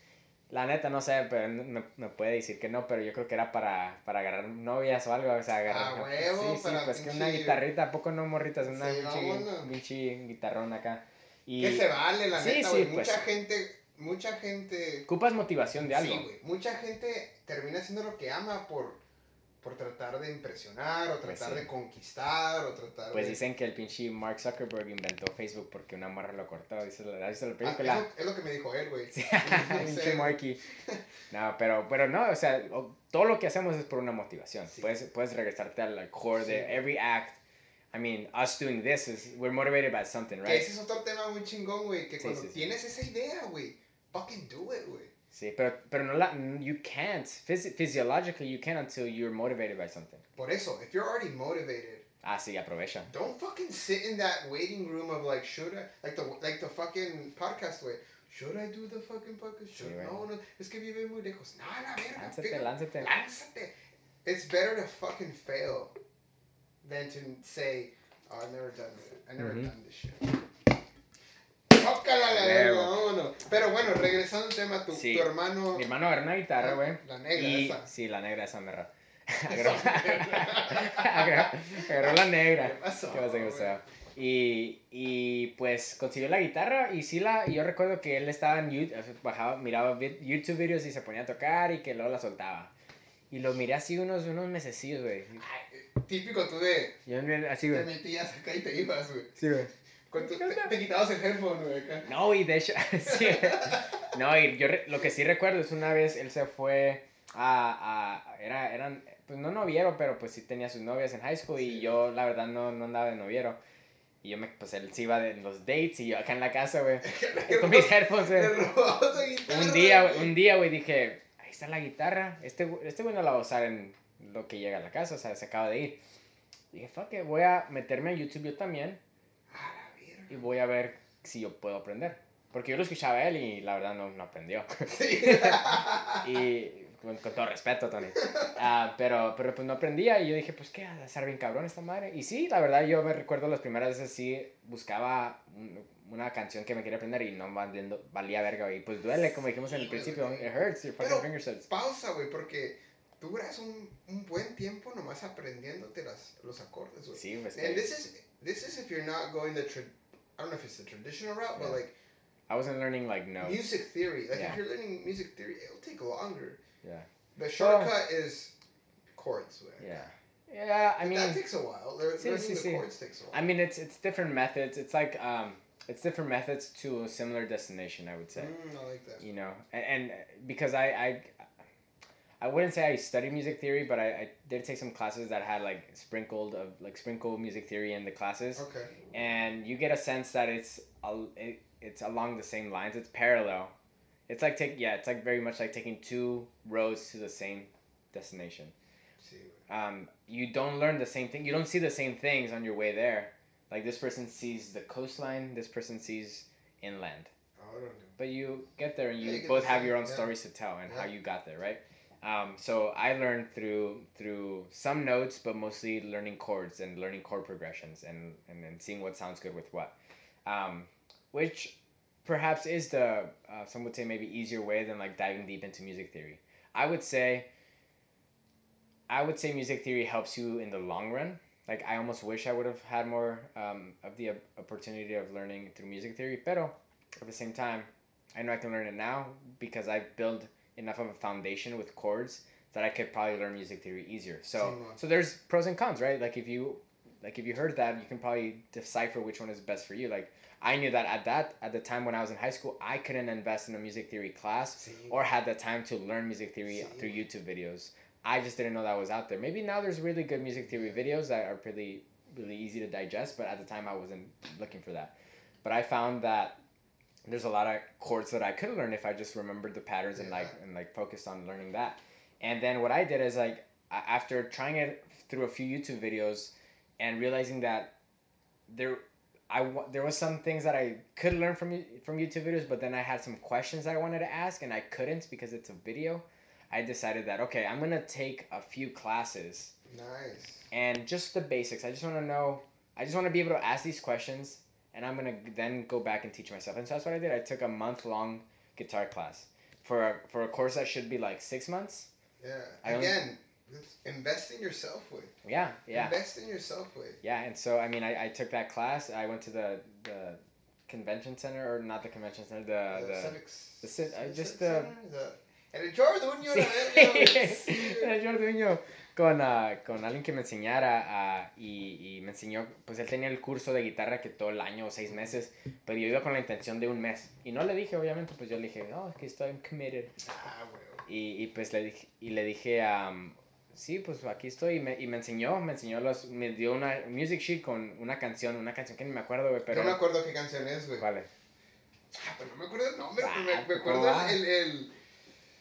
la neta, no sé, pero me, me puede decir que no, pero yo creo que era para, para agarrar novias o algo, o sea, agarrar... Ah, huevo, sí, sí, para pues que una guitarrita, ¿a poco no, morritas? Una Sí, pinche, pinche guitarrón acá. Y Que se vale, la Sí, neta, sí, pues. Mucha gente, mucha gente... ocupas motivación de algo. Sí, güey. Mucha gente termina haciendo lo que ama por, por tratar de impresionar, o Pues tratar sí. de conquistar, o tratar pues de... dicen que el pinche Mark Zuckerberg inventó Facebook porque una morra lo cortó. ¿Viste la, ¿has visto la Ah, película? es, lo, es lo que me dijo él, güey. Pinche. Marky. No, pero, pero no, o sea, todo lo que hacemos es por una motivación. Sí. Puedes, puedes regresarte al core de Sí. every act. I mean, us doing this is, we're motivated by something, Que right? ese es otro tema muy chingón, güey. Que cuando tienes esa idea, güey, fucking do it, güey. Sí, pero, pero no la, you can't, phys- physiologically you can't until you're motivated by something. Por eso, if you're already motivated, Ah, sí, aprovecha. don't fucking sit in that waiting room of like, should I, like the, like the fucking podcast, güey. Should I do the fucking podcast? Should, Sí, güey. no, no, es que vive muy lejos. No, la verga, Lánzate, fíjate. lánzate. Lánzate. It's better to fucking fail than to say, oh, I've never done it. I've never Ujú. done this shit. Tócala la verga, vámonos. Pero bueno, regresando al tema, tu, Sí. tu hermano. Mi hermano agarró una guitarra, güey. La negra, Y, esa. sí, la negra esa merra. Esa agarró, agarró la negra. ¿Qué pasó, ¿Qué pasa, qué pasó? Y, y pues consiguió la guitarra y sí la, yo recuerdo que él estaba en YouTube, bajaba, miraba YouTube videos y se ponía a tocar y que luego la soltaba. Y lo miré así unos, unos mesecillos, güey. Típico tú de. Yo así, Te güey. metías acá y te ibas, güey. Sí, güey. Con tu- te, te quitabas el headphone, güey, acá. No, y de hecho, sí. No, y yo re- lo que sí recuerdo es una vez él se fue a, a era, eran, pues no noviero, pero pues sí tenía sus novias en high school y Sí. yo la verdad no, no andaba de noviero. Y yo me, pues él se iba de los dates y yo acá en la casa, güey, con mis headphones, güey. Un día, un día, güey, dije, ahí está la guitarra, este, este güey no la va a usar en lo que llega a la casa, o sea, se acaba de ir. Dije, fuck it, voy a meterme a YouTube yo también. Y voy a ver si yo puedo aprender. Porque yo lo escuchaba a él y la verdad no, no aprendió. Y con, con todo respeto, Tony. Ah, pero, pero pues no aprendía y yo dije, pues qué, de ser bien cabrón esta madre. Y sí, la verdad yo me recuerdo las primeras veces sí buscaba un- una canción que me quería aprender y no valiendo, valía verga. Y pues duele, como dijimos en el principio, it hurts, your fucking fingers hurts. Pausa, güey, porque duras un, un buen tiempo nomás aprendiéndote las, los acordes, güey. Sí, pues And this is this is if you're not going the tra- I don't know if it's the traditional route, but like I wasn't learning like notes. music theory. Like Yeah. if you're learning music theory, it'll take longer. Yeah. The shortcut is chords, güey. Yeah. Yeah, I mean, that takes a while. Lear- Sí, learning sí, the sí. chords takes a while. I mean, it's it's different methods. It's like um, it's different methods to a similar destination. I would say. Mm, I like that. you know and, and because I, I i wouldn't say i studied music theory but I, I did take some classes that had like sprinkled of like sprinkled music theory in the classes. Okay. and you get a sense that it's al- it, it's along the same lines. It's parallel. It's like take yeah it's like very much like taking two roads to the same destination. Um, you don't learn the same thing you don't see the same things on your way there. Like this person sees the coastline this person sees inland. Órale. but you get there and you, Yeah, both the have same- your own yeah. stories to tell and how you got there right um, so i learned through through some notes but mostly learning chords and learning chord progressions and and, and seeing what sounds good with what. Um, which perhaps is the uh, some would say maybe easier way than like diving deep into music theory. I would say i would say music theory helps you in the long run. Like i almost wish i would have had more um, of the opportunity of learning through music theory pero at the same time i know i can learn it now because i've built enough of a foundation with chords that i could probably learn music theory easier. So so there's pros and cons right? Like if you like if you heard that you can probably decipher which one is best for you. Like i knew that at that at the time when i was in high school i couldn't invest in a music theory class or had the time to learn music theory through youtube videos. I just didn't know that was out there. Maybe now there's really good music theory videos that are pretty really easy to digest but at the time i wasn't looking for that. But i found that there's a lot of chords that i could learn if i just remembered the patterns and like and like focused on learning that and then what i did is like after trying it through a few youtube videos and realizing that there I there was some things that I could learn from from YouTube videos, but then I had some questions that I wanted to ask and I couldn't because it's a video. I decided that okay, I'm gonna take a few classes Nice. and just the basics. I just want to know. I just want to be able to ask these questions, and I'm gonna then go back and teach myself. And so that's what I did. I took a month long guitar class for a, for a course that should be like six months. Yeah. I Again, it's invest in yourself, with. Yeah, yeah. Invest in yourself, with. Yeah, and so I mean, I, I took that class. I went to the the convention center or not the convention center, the The the, Civics- the uh, Civic just Center, the- the- El Jorduño, Sí. la verga, güey, sí, güey. Con, ah, con alguien que me enseñara ah, y, y me enseñó, pues él tenía el curso de guitarra que todo el año o seis meses, pero yo iba con la intención de un mes. Y no le dije, obviamente, pues yo le dije, no, es que estoy committed. Ah. Y, y pues le dije, y le dije, am, sí, pues aquí estoy. Y me, y me enseñó, me enseñó los, me dio una music sheet con una canción, una canción que ni me acuerdo, güey, pero... No me acuerdo qué canción es, güey. Vale. Ah, pero no me acuerdo el nombre, Ah, pero me, me ¿cómo acuerdo el... el,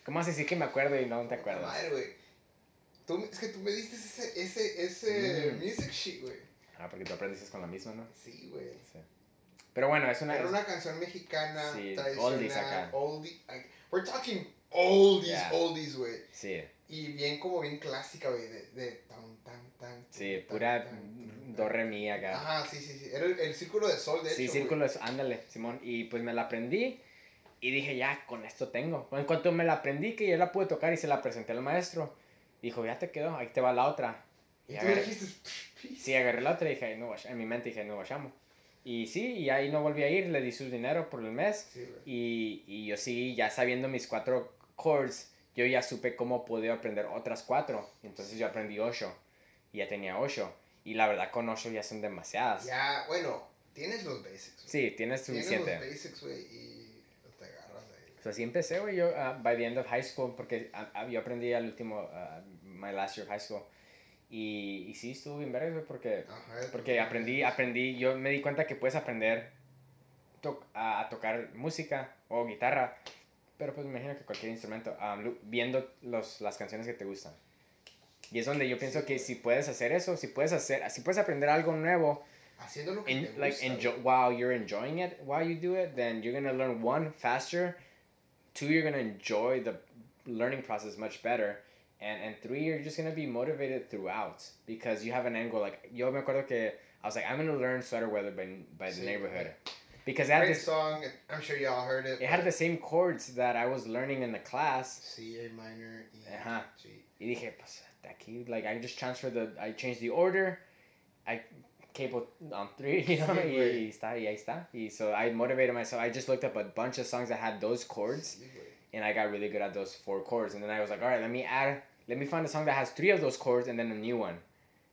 ¿Cómo a decir que me acuerdo y no te acuerdas? Madre, güey. Tú, es que tú me diste ese, ese, ese Mm. music sheet, güey. Ah, porque tú aprendiste con la misma, ¿no? Sí, güey. Sí. Pero bueno, es una... Era una canción mexicana, Sí, tradicional, oldies acá. oldie- we're talking oldies, Yeah. oldies, güey. Sí, Y bien, como bien clásica, güey, de, de tan, tan, tan. sí, tan, pura tan, do, re, mi acá. Ajá, sí, sí, sí. Era el, el círculo de sol, de Sí, hecho. círculo es, ándale, Simón. Y pues me la aprendí y dije, ya, con esto tengo. En cuanto me la aprendí, que ya la pude tocar y se la presenté al maestro, dijo, ya te quedó, ahí te va la otra. Y Y agarré- dijiste, Sí, agarré la otra y dije, no, en mi mente dije, no, vayamos. Y sí, y ahí no volví a ir, le di su dinero por el mes. Sí. Y, y yo sí, ya sabiendo mis cuatro chords, yo ya supe cómo podía aprender otras cuatro. Entonces yo aprendí ocho. Y ya tenía ocho. Y la verdad con ocho ya son demasiadas. Ya, bueno, tienes los basics. güey. Sí, tienes Tienes suficiente. los basics, güey, y. So, así empecé, güey, yo, ah, by the end of high school, porque ah, yo aprendí al último, ah, my last year of high school. Y, y sí, estuvo bien verga, güey, porque, Ajá, porque aprendí, aprendí, yo me di cuenta que puedes aprender to- a, tocar música o guitarra, pero pues me imagino que cualquier instrumento, lu- viendo los, las canciones que te gustan. Y es donde yo pienso que si puedes hacer eso, si puedes hacer, si puedes aprender algo nuevo, Haciendo lo que en, te like gusta, enjoy while you're enjoying it while you do it then you're gonna learn one faster two you're gonna enjoy the learning process much better and and three you're just gonna be motivated throughout because you have an end goal like yo me acuerdo que I was like I'm gonna learn sweater weather by, by the neighborhood because Great this song. I'm sure y'all heard it. it had the same chords that I was learning in the class C, A minor, E, Ajá. G. Uh-huh. y dije pues aquí like I just transferred the I changed the order I cable on three you know y, y está y ahí está y so I motivated myself I just looked up a bunch of songs that had those chords and I got really good at those four chords and then I was like all right let me add let me find a song that has three of those chords and then a new one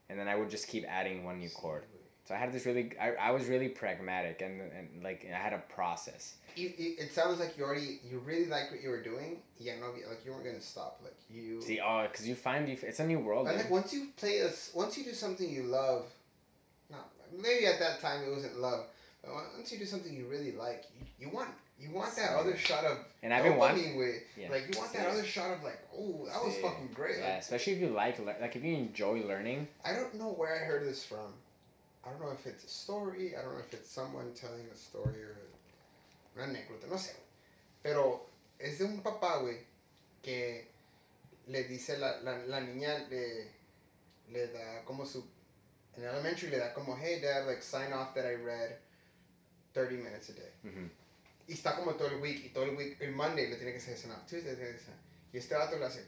and then I would just keep adding one new chord so I had this really I, I was really pragmatic and, and like I had a process You, you, it sounds like you already you really like what you were doing. Yeah, no, like you weren't gonna stop. Like you. see oh because you find you it's a new world think once you play this, once you do something you love, maybe at that time it wasn't love, but once you do something you really like, you, you want you want that other shot of and I've been dopamine with, Yeah. like you want that other shot of like, oh, that was fucking great. yeah especially if you like like if you enjoy learning I don't know where I heard this from. I don't know if it's a story. I don't know if it's someone telling a story or una anécdota. No sé. Pero es de un papá, güey, que le dice la, la, la niña le, le da como su en elementary le da como hey dad like sign off that I read 30 minutes a day. Mhm. Y está como todo el week y todo el week el Monday le tiene que hacer esa Tuesday le tiene que hacer. Y este vato le hace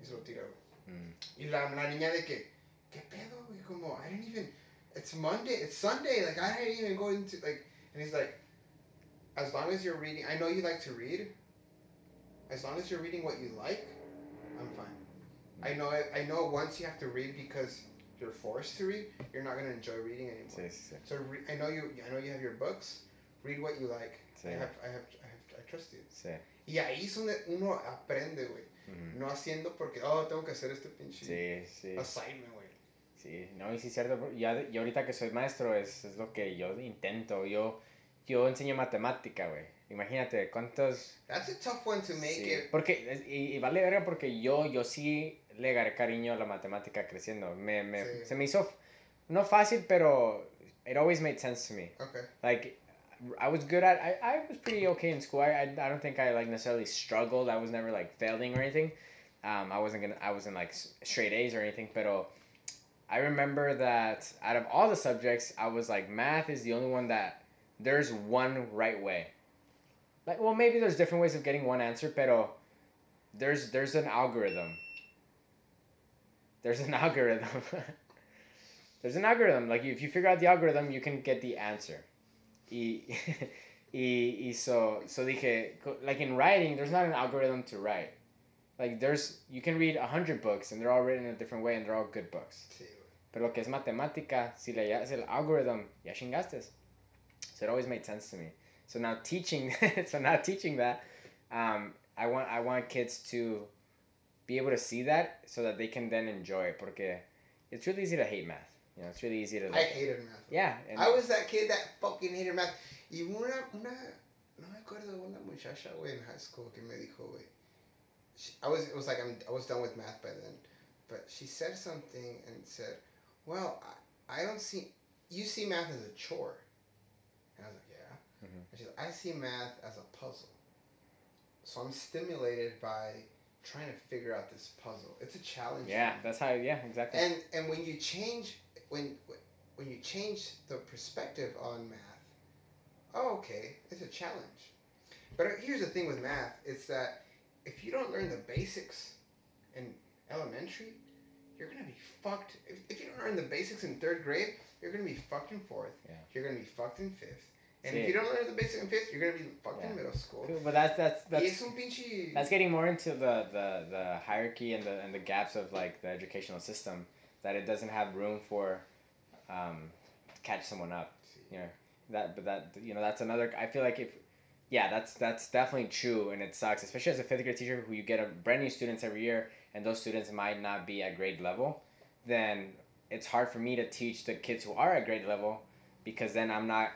y se lo tira. Mm. Y la, la niña de que, ¿qué pedo, güey? Como, I didn't even, it's Monday, it's Sunday, like, I didn't even go into, like, and he's like, as long as you're reading, I know you like to read, as long as you're reading what you like, I'm fine. I know, I know once you have to read because you're forced to read, you're not gonna enjoy reading anymore. Sí, sí, sí. So re- I know you, I know you have your books, read what you like. Sí. I have, I have, I have, I trust you. Sí. Y ahí es donde uno aprende, güey. Ujú. No haciendo porque, oh, tengo que hacer este pinche Sí, sí. assignment, güey. Sí, no, y sí es cierto, ya, yo ahorita que soy maestro es, es lo que yo intento, yo, yo enseño matemática, güey, imagínate cuántos... That's a tough one to make sí, it. porque, y, y vale verga porque yo, yo sí le agarré cariño a la matemática creciendo, me, me, Sí. se me hizo, no fácil, pero it always made sense to me, Okay. like, I was good at, I, I was pretty okay in school, I, I, I don't think I, like, necessarily struggled, I was never, like, failing or anything, um, I wasn't gonna, I wasn't, like, straight A's or anything, pero... I remember that out of all the subjects, I was like, math is the only one that there's one right way. Like, well, maybe there's different ways of getting one answer, pero there's there's an algorithm. There's an algorithm. there's an algorithm. Like, if you figure out the algorithm, you can get the answer. Y, y, y so, so dije, like in writing, there's not an algorithm to write. Like there's, you can read a hundred books and they're all written in a different way and they're all good books. Sí. Pero lo que es matemática, si le haces el algorithm, ya chingaste. So it always made sense to me. So now teaching, so now teaching that, um, I want I want kids to be able to see that so that they can then enjoy it. Porque it's really easy to hate math. You know, it's really easy to. I hated math. yeah. I was that kid that fucking hated math. Y una, una, no me acuerdo una muchacha, güey, in high school que me dijo, güey. I was, it was like I'm, I was done with math by then, but she said something and said, "Well, I, I don't see, you see math as a chore," and I was like, "Yeah," Mhm. and she's like, "I see math as a puzzle." So I'm stimulated by trying to figure out this puzzle. It's a challenge. yeah, that's how. Yeah, exactly. And and when you change when when you change the perspective on math, oh okay, it's a challenge. But here's the thing with math: it's that if you don't learn the basics in elementary, you're gonna be fucked. If, if you don't learn the basics in third grade, you're gonna be fucked in fourth. Yeah. You're gonna be fucked in fifth. And Sí. if you don't learn the basic in fifth, you're gonna be fucked Yeah. in middle school. Cool, but that's that's y that's es un pinche. that's getting more into the, the, the hierarchy and the and the gaps of like the educational system that it doesn't have room for um, catch someone up. You know that, but that you know that's another. I feel like if yeah, that's that's definitely true, and it sucks, especially as a fifth grade teacher who you get a brand new students every year, and those students might not be at grade level. Then it's hard for me to teach the kids who are at grade level because then I'm not.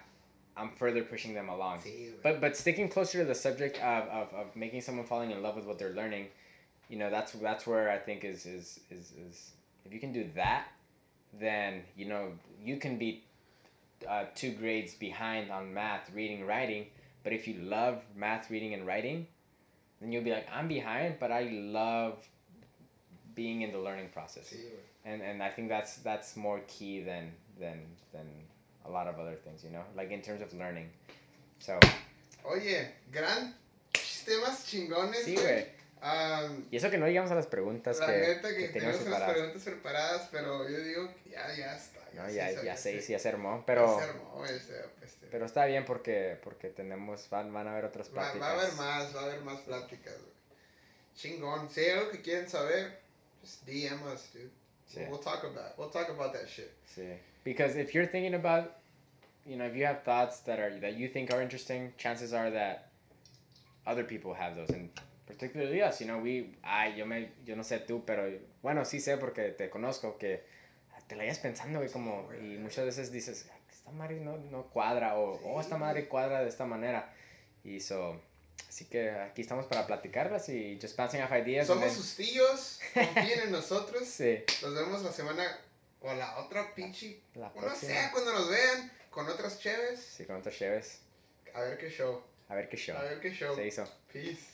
I'm further pushing them along. But but sticking closer to the subject of, of, of making someone falling in love with what they're learning, you know, that's that's where I think is is, is, is if you can do that, then you know you can be uh, two grades behind on math, reading, writing. But if you love math, reading, and writing, then you'll be like, I'm behind, but I love being in the learning process. And and I think that's that's more key than than than a lot of other things, you know, like in terms of learning. So Oye, gran temas chingones. sí, güey. Um, Y eso que no llegamos a las preguntas La que, neta que, que teníamos preparadas. preguntas preparadas, pero yo digo que ya, ya está. No, sí ya, ya sé, sí, ya se armó. ya Pero, se armó, este, este. pero está bien porque, porque tenemos, van, van a haber otras va, pláticas. va a haber más, va a haber más pláticas. güey. Chingón. Si hay algo que quieren saber, just DM us, dude. Sí. We'll, we'll talk about, we'll talk about that shit. Sí. Because if you're thinking about, you know, if you have thoughts that are that you think are interesting, chances are that other people have those, and particularly us. You know, we, ay, yo me, yo no sé tú, pero bueno, sí sé porque te conozco que te la hayas pensando, güey, como y muchas veces dices, "Ay, esta madre no, no cuadra o oh, esta madre cuadra de esta manera y so. Así que aquí estamos para platicarlas y just bouncing off ideas. Somos then- sus tíos, confíen en nosotros. Sí, Nos vemos la semana o la otra pinche. la no sé, próxima. cuando nos vean con otras cheves. Sí, con otras cheves. A ver qué show. A ver qué show. A ver qué show. Se hizo. Peace.